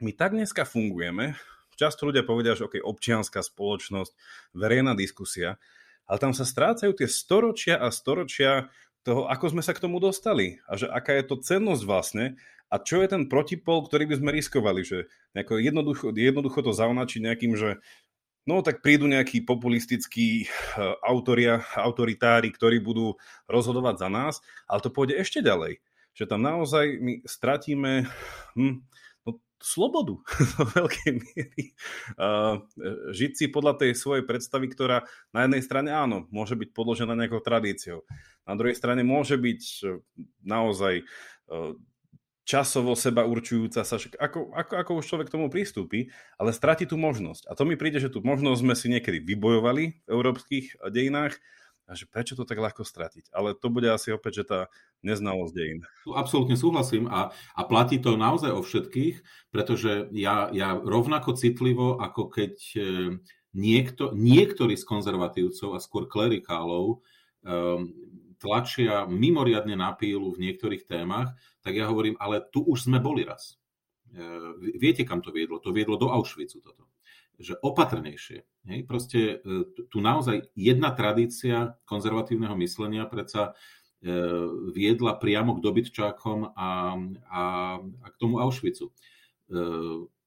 my tak dneska fungujeme, často ľudia povedia, že okay, občianská spoločnosť, verejná diskusia, ale tam sa strácajú tie storočia a storočia toho, ako sme sa k tomu dostali a že aká je to cennosť vlastne a čo je ten protipol, ktorý by sme riskovali, že jednoducho, jednoducho to zaunačiť nejakým, že no tak prídu nejakí populistickí uh, autoria, autoritári, ktorí budú rozhodovať za nás, ale to pôjde ešte ďalej. Že tam naozaj my stratíme hm, no, slobodu (laughs) do veľkej miery. Uh, žiť si podľa tej svojej predstavy, ktorá na jednej strane áno, môže byť podložená nejakou tradíciou. Na druhej strane môže byť naozaj uh, časovo seba určujúca sa, ako, ako, ako už človek k tomu pristúpi, ale stratí tú možnosť. A to mi príde, že tú možnosť sme si niekedy vybojovali v európskych dejinách a že prečo to tak ľahko stratiť. Ale to bude asi opäť, že tá neznalosť dejín. Absolútne súhlasím a, a platí to naozaj o všetkých, pretože ja, ja rovnako citlivo, ako keď e, niekto, niektorí z konzervatívcov a skôr klerikálov um, tlačia mimoriadne na pílu v niektorých témach, tak ja hovorím, ale tu už sme boli raz. E, viete, kam to viedlo? To viedlo do Auschwitzu toto. Že opatrnejšie. Hej? Proste e, tu naozaj jedna tradícia konzervatívneho myslenia predsa e, viedla priamo k dobytčákom a, a, a k tomu Auschwitzu.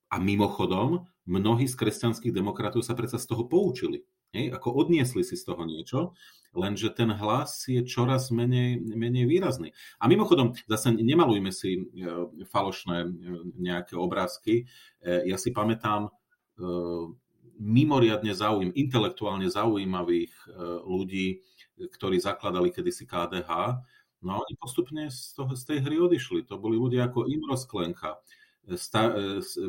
A mimochodom, mnohí z kresťanských demokratov sa predsa z toho poučili. Hej? Ako odniesli si z toho niečo lenže ten hlas je čoraz menej, menej výrazný. A mimochodom, zase nemalujme si e, falošné e, nejaké obrázky. E, ja si pamätám mimoriadne zaujím, intelektuálne zaujímavých ľudí, ktorí zakladali kedysi KDH, no a oni postupne z, toho, z tej hry odišli. To boli ľudia ako Imro Sklenka,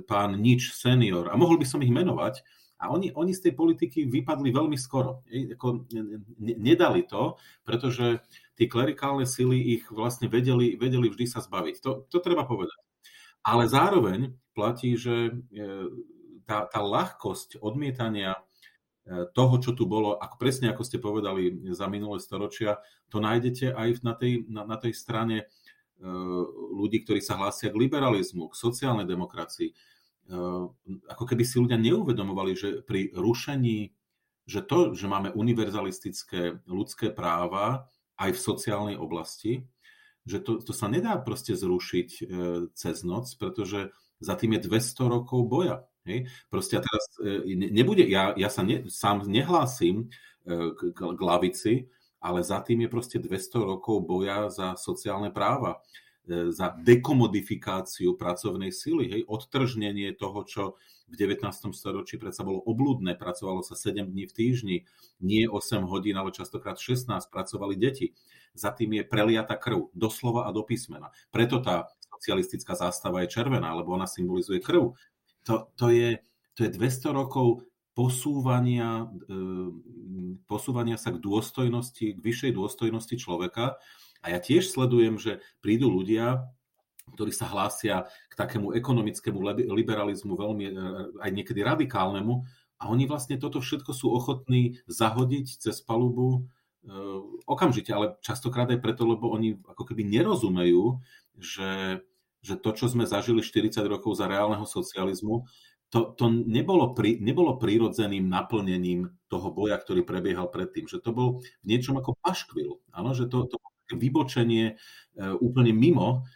pán Nič senior, a mohol by som ich menovať, a oni, oni z tej politiky vypadli veľmi skoro. Ako, nedali to, pretože tie klerikálne sily ich vlastne vedeli, vedeli vždy sa zbaviť. To, to treba povedať. Ale zároveň platí, že e, tá, tá ľahkosť odmietania e, toho, čo tu bolo, ako presne ako ste povedali za minulé storočia, to nájdete aj na tej, na, na tej strane e, ľudí, ktorí sa hlásia k liberalizmu, k sociálnej demokracii ako keby si ľudia neuvedomovali, že pri rušení, že to, že máme univerzalistické ľudské práva aj v sociálnej oblasti, že to, to sa nedá proste zrušiť e, cez noc, pretože za tým je 200 rokov boja. Hej? Proste ja teraz e, nebude, ja, ja sa ne, sám nehlásim e, k, k, k lavici, ale za tým je proste 200 rokov boja za sociálne práva, za dekomodifikáciu pracovnej sily, hej, odtržnenie toho, čo v 19. storočí predsa bolo obludné, pracovalo sa 7 dní v týždni, nie 8 hodín, ale častokrát 16, pracovali deti. Za tým je preliata krv, doslova a do písmena. Preto tá socialistická zástava je červená, lebo ona symbolizuje krv. To, to, je, to je 200 rokov posúvania, e, posúvania sa k dôstojnosti, k vyššej dôstojnosti človeka. A ja tiež sledujem, že prídu ľudia, ktorí sa hlásia k takému ekonomickému liberalizmu, veľmi e, aj niekedy radikálnemu, a oni vlastne toto všetko sú ochotní zahodiť cez palubu e, okamžite, ale častokrát aj preto, lebo oni ako keby nerozumejú, že, že to, čo sme zažili 40 rokov za reálneho socializmu, to, to nebolo, pri, nebolo prírodzeným naplnením toho boja, ktorý prebiehal predtým. Že to bol v niečom ako paškvil. Áno, že to, to vybočenie e, úplne mimo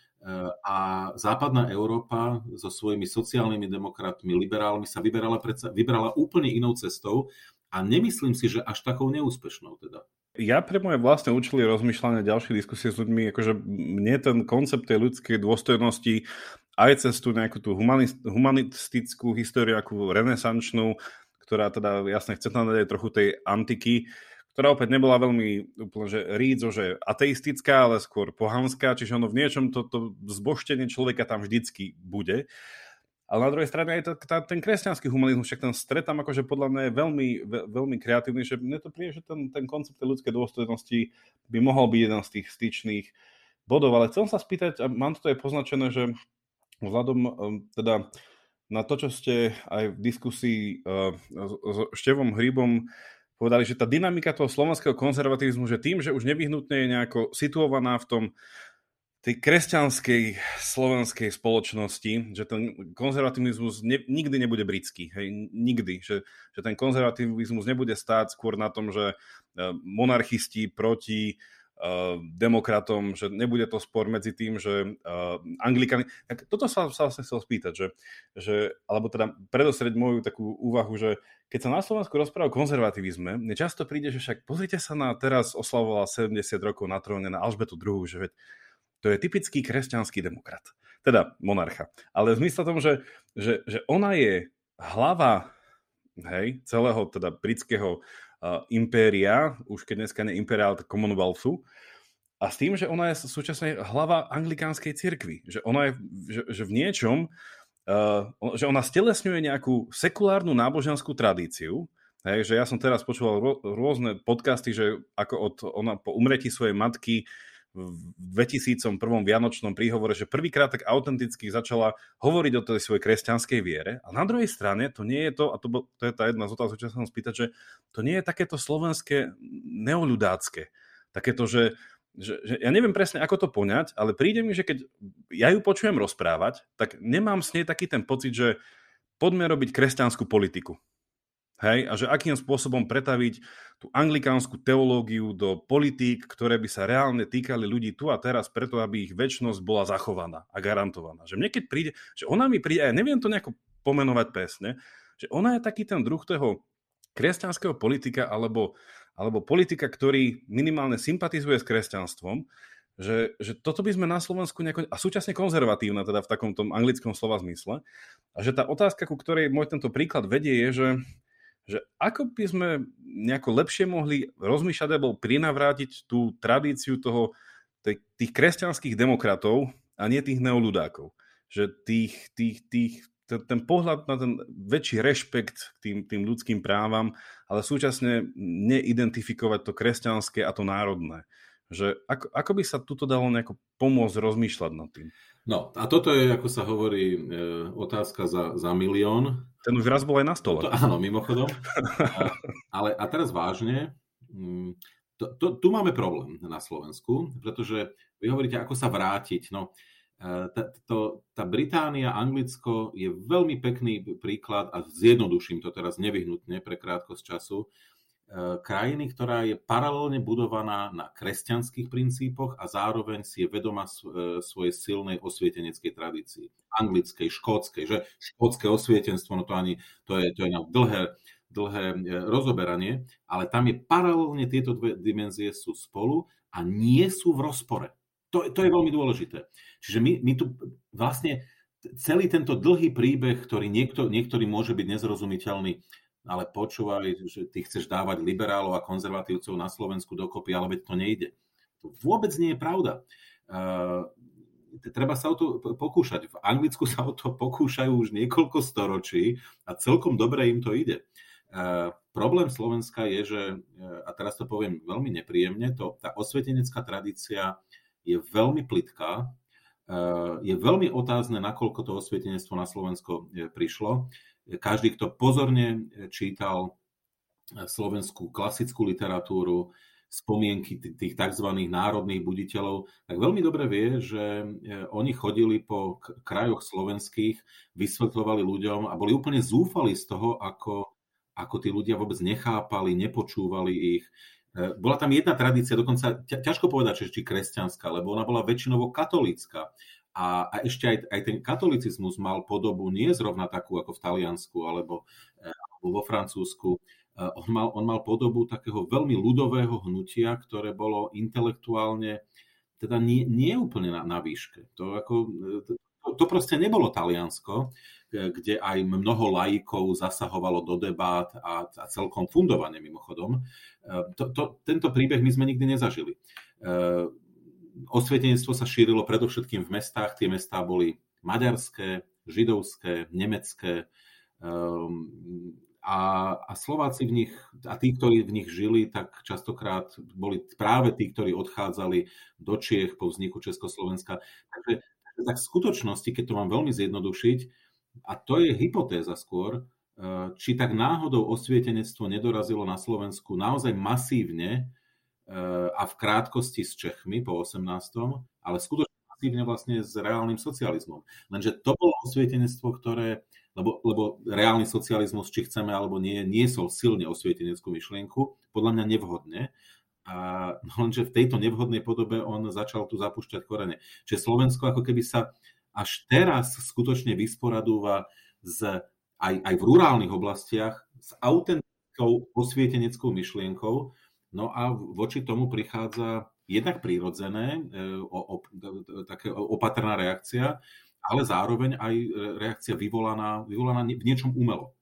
a západná Európa so svojimi sociálnymi demokratmi, liberálmi sa vyberala, predsa, vyberala úplne inou cestou a nemyslím si, že až takou neúspešnou teda. Ja pre moje vlastné účely rozmýšľania ďalšie diskusie s ľuďmi, akože mne ten koncept tej ľudskej dôstojnosti aj cez tú nejakú tú humanistickú históriu, akú renesančnú, ktorá teda jasne chce tam dať trochu tej antiky, ktorá opäť nebola veľmi úplne, že rídzo, že ateistická, ale skôr pohanská, čiže ono v niečom toto to zboštenie človeka tam vždycky bude. Ale na druhej strane aj tá, ten kresťanský humanizmus, však ten stret tam akože podľa mňa je veľmi, veľmi kreatívny, že mne to príde, že ten, ten koncept ľudskej dôstojnosti by mohol byť jeden z tých styčných bodov, ale chcem sa spýtať, a mám to aj poznačené, že vzhľadom um, teda na to, čo ste aj v diskusii uh, s Števom Hrybom povedali, že tá dynamika toho slovenského konzervativizmu, že tým, že už nevyhnutne je nejako situovaná v tom tej kresťanskej slovenskej spoločnosti, že ten konzervativizmus ne, nikdy nebude britský, hej, nikdy, že, že ten konzervativizmus nebude stáť skôr na tom, že e, monarchisti proti demokratom, že nebude to spor medzi tým, že uh, anglikani... Tak toto sa, sa vlastne chcel spýtať, že, že, alebo teda predostrieť moju takú úvahu, že keď sa na Slovensku rozpráva o konzervativizme, mne často príde, že však pozrite sa na teraz oslavovala 70 rokov na tróne na Alžbetu II, že veď to je typický kresťanský demokrat. Teda monarcha. Ale v zmysle tom, že, že, že ona je hlava hej, celého teda britského impéria, už keď dneska nie impériál, tak Commonwealthu, a s tým, že ona je súčasne hlava anglikánskej cirkvi. Že ona je že, že v niečom uh, že ona stelesňuje nejakú sekulárnu náboženskú tradíciu, Hej, že ja som teraz počúval rôzne podcasty, že ako od, ona po umretí svojej matky v 2001. Vianočnom príhovore, že prvýkrát tak autenticky začala hovoriť o tej svojej kresťanskej viere. A na druhej strane to nie je to, a to, bol, to je tá jedna z otázok, čo sa som spýtať, že to nie je takéto slovenské neoľudácké. Takéto, že že, že ja neviem presne, ako to poňať, ale príde mi, že keď ja ju počujem rozprávať, tak nemám s nej taký ten pocit, že poďme robiť kresťanskú politiku. Hej? A že akým spôsobom pretaviť tú anglikánsku teológiu do politík, ktoré by sa reálne týkali ľudí tu a teraz, preto aby ich väčnosť bola zachovaná a garantovaná. Že mne keď príde, že ona mi príde, a ja neviem to nejako pomenovať presne, že ona je taký ten druh toho kresťanského politika alebo alebo politika, ktorý minimálne sympatizuje s kresťanstvom, že, že toto by sme na Slovensku nejako, a súčasne konzervatívna teda v takom tom anglickom slova zmysle, a že tá otázka, ku ktorej môj tento príklad vedie, je, že, že ako by sme nejako lepšie mohli rozmýšľať alebo prinavrátiť tú tradíciu toho, tých kresťanských demokratov a nie tých neoludákov. Že tých, tých, tých ten, pohľad na ten väčší rešpekt k tým, tým ľudským právam, ale súčasne neidentifikovať to kresťanské a to národné. Že ako, ako by sa tuto dalo nejako pomôcť rozmýšľať nad tým? No a toto je, ako sa hovorí, e, otázka za, za milión. Ten už raz bol aj na stole. To, áno, mimochodom. A, ale a teraz vážne, mm, to, to, tu máme problém na Slovensku, pretože vy hovoríte, ako sa vrátiť. No, tá, to, tá Británia, Anglicko je veľmi pekný príklad, a zjednoduším to teraz nevyhnutne pre krátkosť času, E, krajiny, ktorá je paralelne budovaná na kresťanských princípoch a zároveň si je vedoma e, svojej silnej osvieteneckej tradícii. Anglickej, škótskej, že škótske osvietenstvo, no to ani, to je, to je na dlhé, dlhé e, rozoberanie, ale tam je paralelne tieto dve dimenzie sú spolu a nie sú v rozpore. To, to je veľmi dôležité. Čiže my, my tu vlastne celý tento dlhý príbeh, ktorý niekto, niektorý môže byť nezrozumiteľný, ale počúvaj, že ty chceš dávať liberálov a konzervatívcov na Slovensku dokopy, ale veď to nejde. To vôbec nie je pravda. Uh, treba sa o to pokúšať. V Anglicku sa o to pokúšajú už niekoľko storočí a celkom dobre im to ide. Uh, problém Slovenska je, že, uh, a teraz to poviem veľmi nepríjemne, to, tá osvetenecká tradícia je veľmi plitká, je veľmi otázne, nakoľko to osvietenectvo na Slovensko prišlo každý, kto pozorne čítal slovenskú klasickú literatúru, spomienky tých tzv. národných buditeľov, tak veľmi dobre vie, že e, oni chodili po krajoch slovenských, vysvetľovali ľuďom a boli úplne zúfali z toho, ako, ako tí ľudia vôbec nechápali, nepočúvali ich. Bola tam jedna tradícia, dokonca ťažko povedať, či kresťanská, lebo ona bola väčšinovo katolícka. A, a ešte aj, aj ten katolicizmus mal podobu nie zrovna takú ako v Taliansku alebo, eh, alebo vo Francúzsku. Eh, on mal, on mal podobu takého veľmi ľudového hnutia, ktoré bolo intelektuálne teda nie, nie úplne na, na výške. To, ako, eh, to, to proste nebolo Taliansko, kde aj mnoho laikov zasahovalo do debát a, a celkom fundovane mimochodom. To, to, tento príbeh my sme nikdy nezažili osvietenstvo sa šírilo predovšetkým v mestách. Tie mestá boli maďarské, židovské, nemecké um, a, a Slováci v nich, a tí, ktorí v nich žili, tak častokrát boli práve tí, ktorí odchádzali do Čiech po vzniku Československa. Takže tak v skutočnosti, keď to mám veľmi zjednodušiť, a to je hypotéza skôr, uh, či tak náhodou osvietenectvo nedorazilo na Slovensku naozaj masívne a v krátkosti s Čechmi po 18., ale skutočne masívne vlastne s reálnym socializmom. Lenže to bolo osvietenectvo, ktoré, lebo, lebo reálny socializmus, či chceme alebo nie, niesol silne osvieteneckú myšlienku, podľa mňa nevhodne. A, (laughs) lenže v tejto nevhodnej podobe on začal tu zapúšťať korene. Čiže Slovensko ako keby sa až teraz skutočne vysporadúva s, aj, aj v rurálnych oblastiach s autentickou osvieteneckou myšlienkou, No a voči tomu prichádza jednak prírodzené, e, o, o, také opatrná reakcia, ale zároveň aj e, reakcia vyvolaná, vyvolaná v niečom umelo.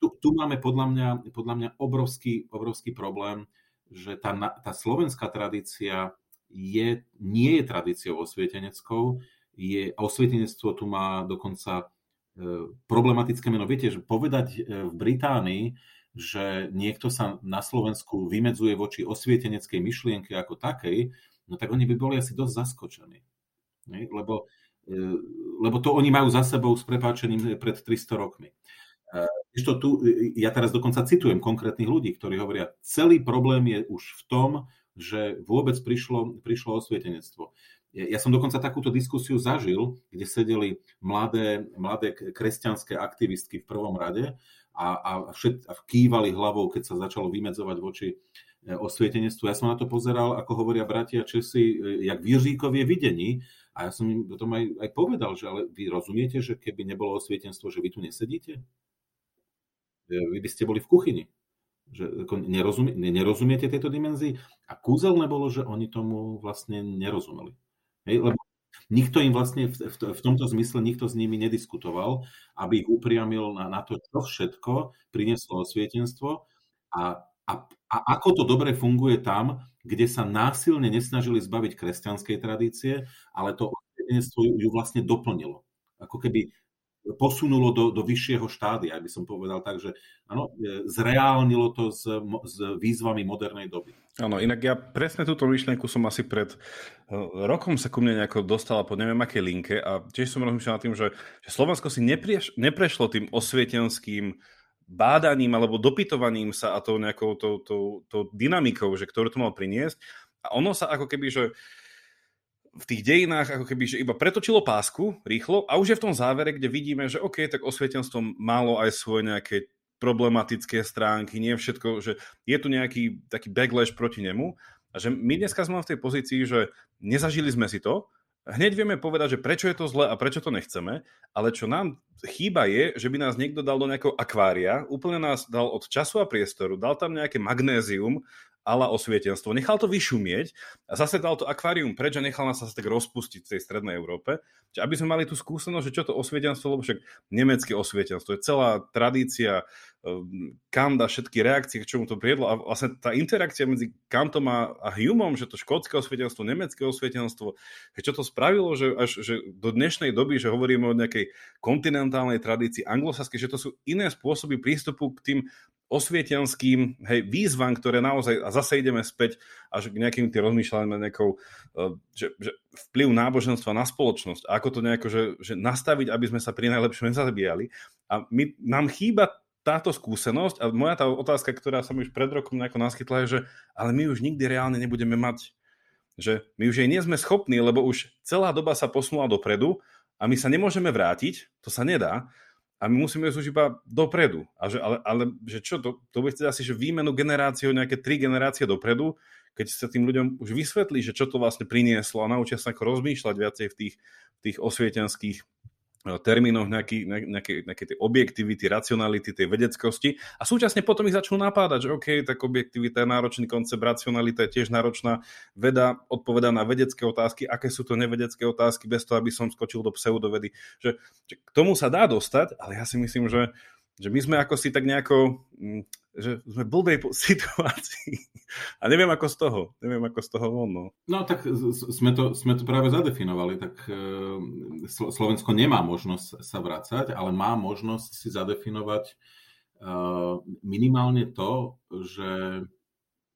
Tu, tu máme podľa mňa, podľa mňa obrovský, obrovský problém, že tá, tá slovenská tradícia je, nie je tradíciou osvieteneckou, je, osvietenectvo tu má dokonca e, problematické meno. Viete, že povedať v Británii, že niekto sa na Slovensku vymedzuje voči osvieteneckej myšlienke ako takej, no tak oni by boli asi dosť zaskočení. Lebo, e, lebo to oni majú za sebou s prepáčením pred 300 rokmi. E, ešte tu, e, ja teraz dokonca citujem konkrétnych ľudí, ktorí hovoria, celý problém je už v tom, že vôbec prišlo, prišlo osvietenectvo. Ja som dokonca takúto diskusiu zažil, kde sedeli mladé, mladé kresťanské aktivistky v prvom rade a, a, všet, a kývali hlavou, keď sa začalo vymedzovať voči e, osvietenectvu. Ja som na to pozeral, ako hovoria bratia Česi, e, jak Jiříkovie videní a ja som im potom aj, aj povedal, že ale vy rozumiete, že keby nebolo osvietenstvo, že vy tu nesedíte? E, vy by ste boli v kuchyni. Že nerozumie, nerozumiete tejto dimenzii? A kúzelné bolo, že oni tomu vlastne nerozumeli. Hej, lebo Nikto im vlastne v, v, v tomto zmysle, nikto s nimi nediskutoval, aby ich upriamil na, na to, čo všetko prinieslo osvietenstvo a, a, a ako to dobre funguje tam, kde sa násilne nesnažili zbaviť kresťanskej tradície, ale to osvietenstvo ju, ju vlastne doplnilo. Ako keby posunulo do, do vyššieho štádia, aby som povedal tak, že áno, e, zreálnilo to s, s výzvami modernej doby. Áno, inak ja presne túto myšlienku som asi pred e, rokom sa ku mne nejako dostala po neviem aké linke a tiež som rozmýšľal nad tým, že, že Slovensko si neprieš, neprešlo tým osvietenským bádaním alebo dopytovaním sa a tou nejakou tou, tou, tou dynamikou, že ktorú to mal priniesť. A ono sa ako keby, že v tých dejinách ako keby, že iba pretočilo pásku rýchlo a už je v tom závere, kde vidíme, že OK, tak osvietenstvo málo aj svoje nejaké problematické stránky, nie všetko, že je tu nejaký taký backlash proti nemu. A že my dneska sme v tej pozícii, že nezažili sme si to, hneď vieme povedať, že prečo je to zle a prečo to nechceme, ale čo nám chýba je, že by nás niekto dal do nejakého akvária, úplne nás dal od času a priestoru, dal tam nejaké magnézium ala osvietenstvo, nechal to vyšumieť a zase dal to akvárium preč a nechal nás sa tak rozpustiť v tej strednej Európe. Čiže aby sme mali tú skúsenosť, že čo to osvietenstvo, lebo však nemecké osvietenstvo je celá tradícia, Ehm, Kant a všetky reakcie, k čomu to priedlo a vlastne tá interakcia medzi Kantom a, Humom, že to škótske osvietenstvo, nemecké osvietenstvo, čo to spravilo, že až že do dnešnej doby, že hovoríme o nejakej kontinentálnej tradícii anglosaskej, že to sú iné spôsoby prístupu k tým osvietenským hej, výzvam, ktoré naozaj, a zase ideme späť až k nejakým tým rozmýšľaniam nejakou, ehm, že, že vplyv náboženstva na spoločnosť a ako to nejako, že, že nastaviť, aby sme sa pri najlepšom nezabíjali. A my, nám chýba táto skúsenosť a moja tá otázka, ktorá som už pred rokom nejako naskytla, je, že ale my už nikdy reálne nebudeme mať, že my už jej nie sme schopní, lebo už celá doba sa posunula dopredu a my sa nemôžeme vrátiť, to sa nedá a my musíme ísť už iba dopredu. A že, ale, ale že čo, to, to by asi, že výmenu generáciou nejaké tri generácie dopredu, keď sa tým ľuďom už vysvetlí, že čo to vlastne prinieslo a naučia sa ako rozmýšľať viacej v tých, tých osvietenských termínoch nejaký, nejaké, nejaké tej objektivity, racionality, tej vedeckosti a súčasne potom ich začnú napádať, že OK, tak objektivita je náročný koncept, racionalita je tiež náročná, veda odpoveda na vedecké otázky, aké sú to nevedecké otázky, bez toho, aby som skočil do pseudovedy. Že, že k tomu sa dá dostať, ale ja si myslím, že že my sme ako si tak nejako, mm, že sme v blbej (laughs) situácii a neviem ako z toho, neviem ako z toho von. No, no tak sme to, sme to práve zadefinovali, tak e, Slovensko nemá možnosť sa vrácať, ale má možnosť si zadefinovať e, minimálne to, že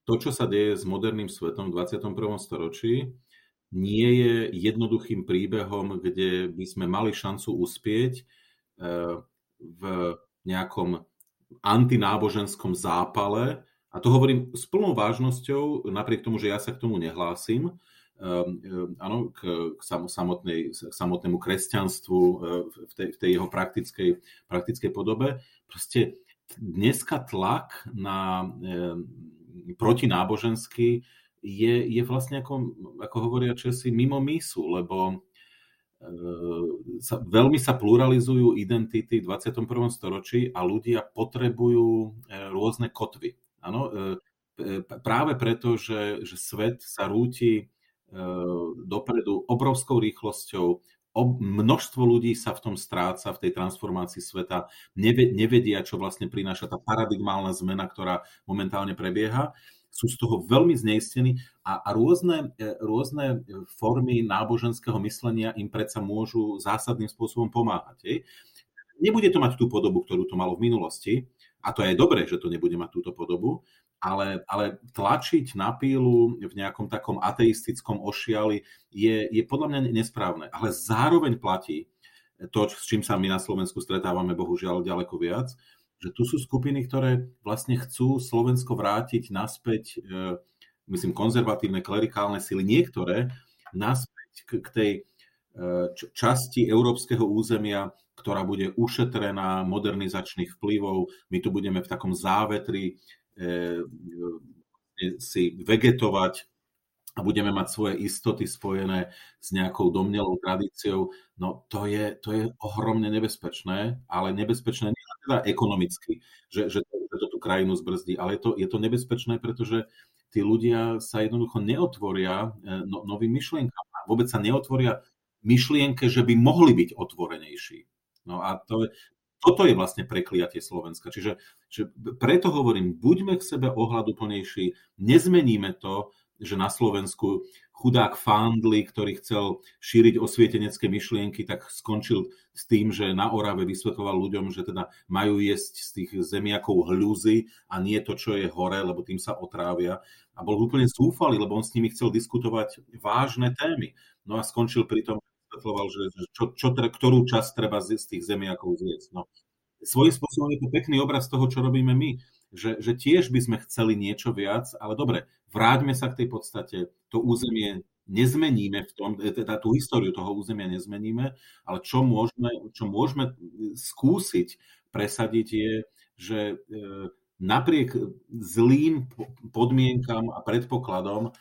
to, čo sa deje s moderným svetom v 21. storočí, nie je jednoduchým príbehom, kde by sme mali šancu uspieť e, v nejakom antináboženskom zápale, a to hovorím s plnou vážnosťou, napriek tomu, že ja sa k tomu nehlásim, um, um, áno, k, samotnej, k samotnému kresťanstvu uh, v tej, v tej jeho praktickej, praktickej podobe. Proste dneska tlak na um, protináboženský je, je vlastne, ako, ako hovoria Česi, mimo mísu, lebo sa, veľmi sa pluralizujú identity v 21. storočí a ľudia potrebujú e, rôzne kotvy. Ano, e, práve preto, že, že svet sa rúti e, dopredu obrovskou rýchlosťou, množstvo ľudí sa v tom stráca, v tej transformácii sveta, nevedia, čo vlastne prináša tá paradigmálna zmena, ktorá momentálne prebieha sú z toho veľmi zneistení a, a rôzne, e, rôzne formy náboženského myslenia im predsa môžu zásadným spôsobom pomáhať. Hej. Nebude to mať tú podobu, ktorú to malo v minulosti, a to je dobré, že to nebude mať túto podobu, ale, ale tlačiť na pílu v nejakom takom ateistickom ošiali je, je podľa mňa nesprávne. Ale zároveň platí to, s čím sa my na Slovensku stretávame bohužiaľ ďaleko viac, že tu sú skupiny, ktoré vlastne chcú Slovensko vrátiť naspäť, e, myslím, konzervatívne, klerikálne sily, niektoré naspäť k, k tej e, časti európskeho územia, ktorá bude ušetrená modernizačných vplyvov. My tu budeme v takom závetri e, si vegetovať a budeme mať svoje istoty spojené s nejakou domnelou tradíciou, no to je, to je ohromne nebezpečné, ale nebezpečné nie teda ekonomicky, že, že, to, že to tú krajinu zbrzdí, ale je to, je to nebezpečné, pretože tí ľudia sa jednoducho neotvoria e, no, novým myšlienkam. Vôbec sa neotvoria myšlienke, že by mohli byť otvorenejší. No a to toto je vlastne prekliatie Slovenska. Čiže, čiže preto hovorím, buďme k sebe ohľaduplnejší, nezmeníme to, že na Slovensku chudák Fandli, ktorý chcel šíriť osvietenecké myšlienky, tak skončil s tým, že na Orave vysvetloval ľuďom, že teda majú jesť z tých zemiakov hľuzy a nie to, čo je hore, lebo tým sa otrávia. A bol úplne zúfalý, lebo on s nimi chcel diskutovať vážne témy. No a skončil pri tom, vysvetloval, že čo, čo, ktorú časť treba z tých zemiakov zjesť. No. Svojím spôsobom je to pekný obraz toho, čo robíme my že, že tiež by sme chceli niečo viac, ale dobre, vráťme sa k tej podstate. To územie nezmeníme v tom, teda tú históriu toho územia nezmeníme, ale čo môžeme, čo môžeme skúsiť presadiť je, že napriek zlým podmienkam a predpokladom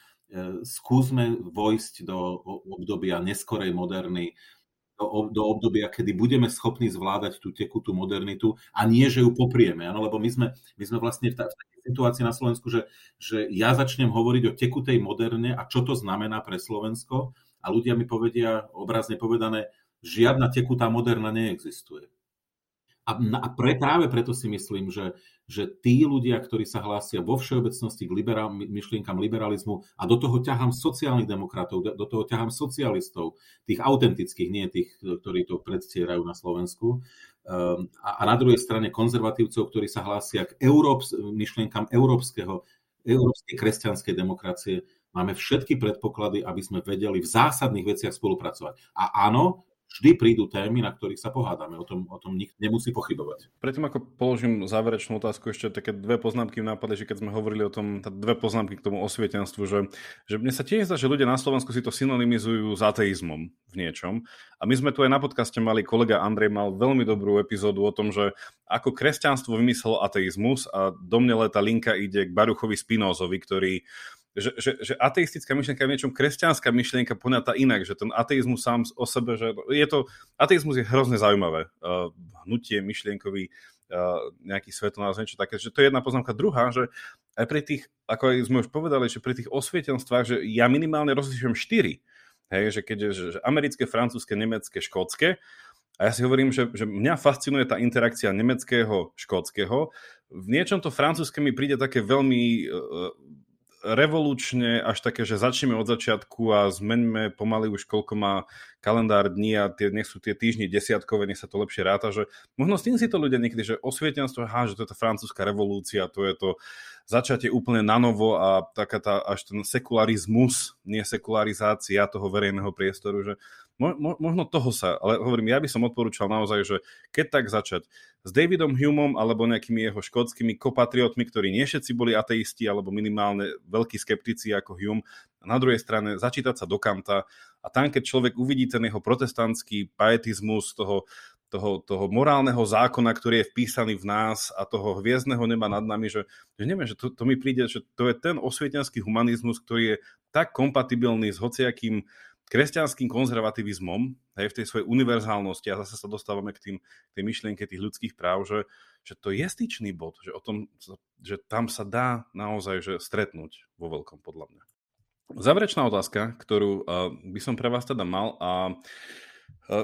skúsme vojsť do obdobia neskorej moderny, do, do obdobia, kedy budeme schopní zvládať tú tekutú modernitu a nie, že ju poprieme. Ano? Lebo my sme, my sme vlastne v takej situácii na Slovensku, že, že ja začnem hovoriť o tekutej moderne a čo to znamená pre Slovensko a ľudia mi povedia, obrazne povedané, žiadna tekutá moderna neexistuje. A, a pre, práve preto si myslím, že, že tí ľudia, ktorí sa hlásia vo všeobecnosti k liberál, myšlienkam liberalizmu a do toho ťahám sociálnych demokratov, do toho ťahám socialistov, tých autentických, nie tých, ktorí to predstierajú na Slovensku, a, a na druhej strane konzervatívcov, ktorí sa hlásia k Európs, myšlienkam európskeho, európskej kresťanskej demokracie, máme všetky predpoklady, aby sme vedeli v zásadných veciach spolupracovať. A áno, vždy prídu témy, na ktorých sa pohádame. O tom, o tom nikto nemusí pochybovať. Predtým ako položím záverečnú otázku, ešte také dve poznámky nápade, že keď sme hovorili o tom, dve poznámky k tomu osvietenstvu, že, že mne sa tiež zdá, že ľudia na Slovensku si to synonymizujú s ateizmom v niečom. A my sme tu aj na podcaste mali, kolega Andrej mal veľmi dobrú epizódu o tom, že ako kresťanstvo vymyslelo ateizmus a do mne tá linka ide k Baruchovi Spinozovi, ktorý že, že, že ateistická myšlienka je v niečom kresťanská myšlienka poňatá inak, že ten ateizmus sám o sebe, že je to, ateizmus je hrozne zaujímavé, uh, hnutie myšlienkový, nejaký svetonázor, niečo také, že to je jedna poznámka. Druhá, že aj pri tých, ako aj sme už povedali, že pri tých osvietenstvách, že ja minimálne rozlišujem štyri, hej, že keď je že, že americké, francúzske, nemecké, škótske, a ja si hovorím, že, že mňa fascinuje tá interakcia nemeckého, škótskeho. V niečom to francúzske mi príde také veľmi uh, revolučne až také, že začneme od začiatku a zmeňme pomaly už koľko má kalendár dní a tie, nech sú tie týždne desiatkové, nech sa to lepšie ráta, že možno s tým si to ľudia niekedy, že osvietenstvo, aha, že to je tá francúzska revolúcia, to je to začatie úplne na novo a taká tá, až ten sekularizmus, nie sekularizácia toho verejného priestoru, že mo, mo, možno toho sa, ale hovorím, ja by som odporúčal naozaj, že keď tak začať s Davidom Humom alebo nejakými jeho škótskymi kopatriotmi, ktorí nie všetci boli ateisti alebo minimálne veľkí skeptici ako Hume, a na druhej strane začítať sa do Kanta a tam, keď človek uvidí ten jeho protestantský paetizmus toho, toho, toho morálneho zákona, ktorý je vpísaný v nás a toho hviezdneho neba nad nami, že, že neviem, že to, to mi príde, že to je ten osvietenský humanizmus, ktorý je tak kompatibilný s hociakým kresťanským konzervativizmom, hej, v tej svojej univerzálnosti, a zase sa dostávame k, tým, k tej myšlienke tých ľudských práv, že, že to je styčný bod, že, o tom, že tam sa dá naozaj že stretnúť vo veľkom, podľa mňa. Záverečná otázka, ktorú uh, by som pre vás teda mal a Eh,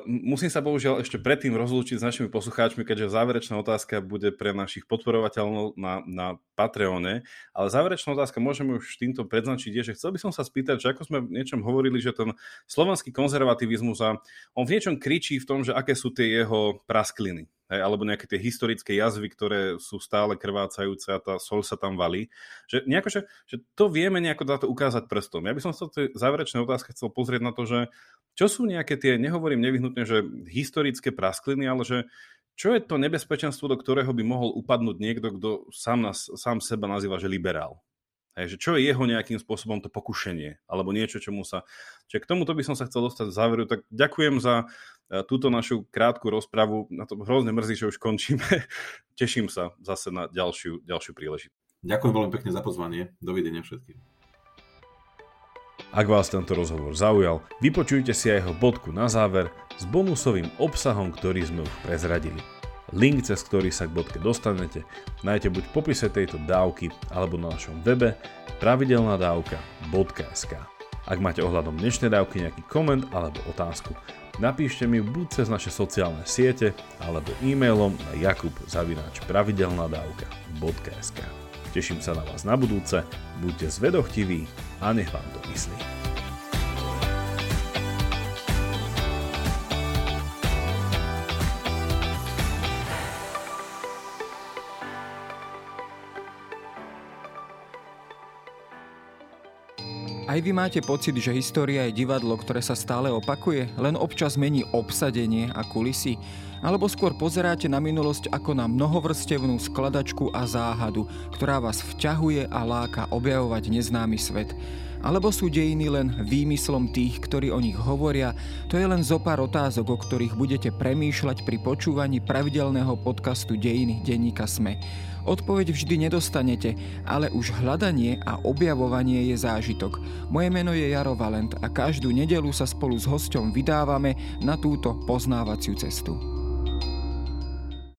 musím sa bohužiaľ ešte predtým rozlúčiť s našimi poslucháčmi, keďže záverečná otázka bude pre našich podporovateľov na, na Patreone, ale záverečná otázka môžeme už týmto predznačiť je, že chcel by som sa spýtať, že ako sme v niečom hovorili, že ten slovenský konzervativizmus a on v niečom kričí v tom, že aké sú tie jeho praskliny hej, alebo nejaké tie historické jazvy, ktoré sú stále krvácajúce a tá sol sa tam valí. Že, nejako, že, že to vieme nejako to ukázať prstom. Ja by som sa tej záverečnej otázke chcel pozrieť na to, že čo sú nejaké tie, nehovorím nevyhnutne, že historické praskliny, ale že čo je to nebezpečenstvo, do ktorého by mohol upadnúť niekto, kto sám, nás, sám seba nazýva, že liberál? Hej, že čo je jeho nejakým spôsobom to pokušenie, alebo niečo, čomu sa... Čiže k tomuto by som sa chcel dostať v záveru, tak ďakujem za e, túto našu krátku rozpravu. Na to hrozne mrzí, že už končíme. (laughs) Teším sa zase na ďalšiu, ďalšiu príležitosť. Ďakujem veľmi pekne za pozvanie. Dovidenia všetkým. Ak vás tento rozhovor zaujal, vypočujte si aj jeho bodku na záver s bonusovým obsahom, ktorý sme už prezradili. Link, cez ktorý sa k bodke dostanete, nájdete buď v popise tejto dávky alebo na našom webe pravidelnadavka.sk. Ak máte ohľadom dnešnej dávky nejaký koment alebo otázku, napíšte mi buď cez naše sociálne siete alebo e-mailom na jakub.pravidelnadavka.sk. Teším sa na vás na budúce, buďte zvedochtiví a nech vám to myslí. Aj vy máte pocit, že história je divadlo, ktoré sa stále opakuje, len občas mení obsadenie a kulisy? Alebo skôr pozeráte na minulosť ako na mnohovrstevnú skladačku a záhadu, ktorá vás vťahuje a láka objavovať neznámy svet? Alebo sú dejiny len výmyslom tých, ktorí o nich hovoria? To je len zo pár otázok, o ktorých budete premýšľať pri počúvaní pravidelného podcastu Dejiny denníka Sme. Odpoveď vždy nedostanete, ale už hľadanie a objavovanie je zážitok. Moje meno je Jaro Valent a každú nedelu sa spolu s hosťom vydávame na túto poznávaciu cestu.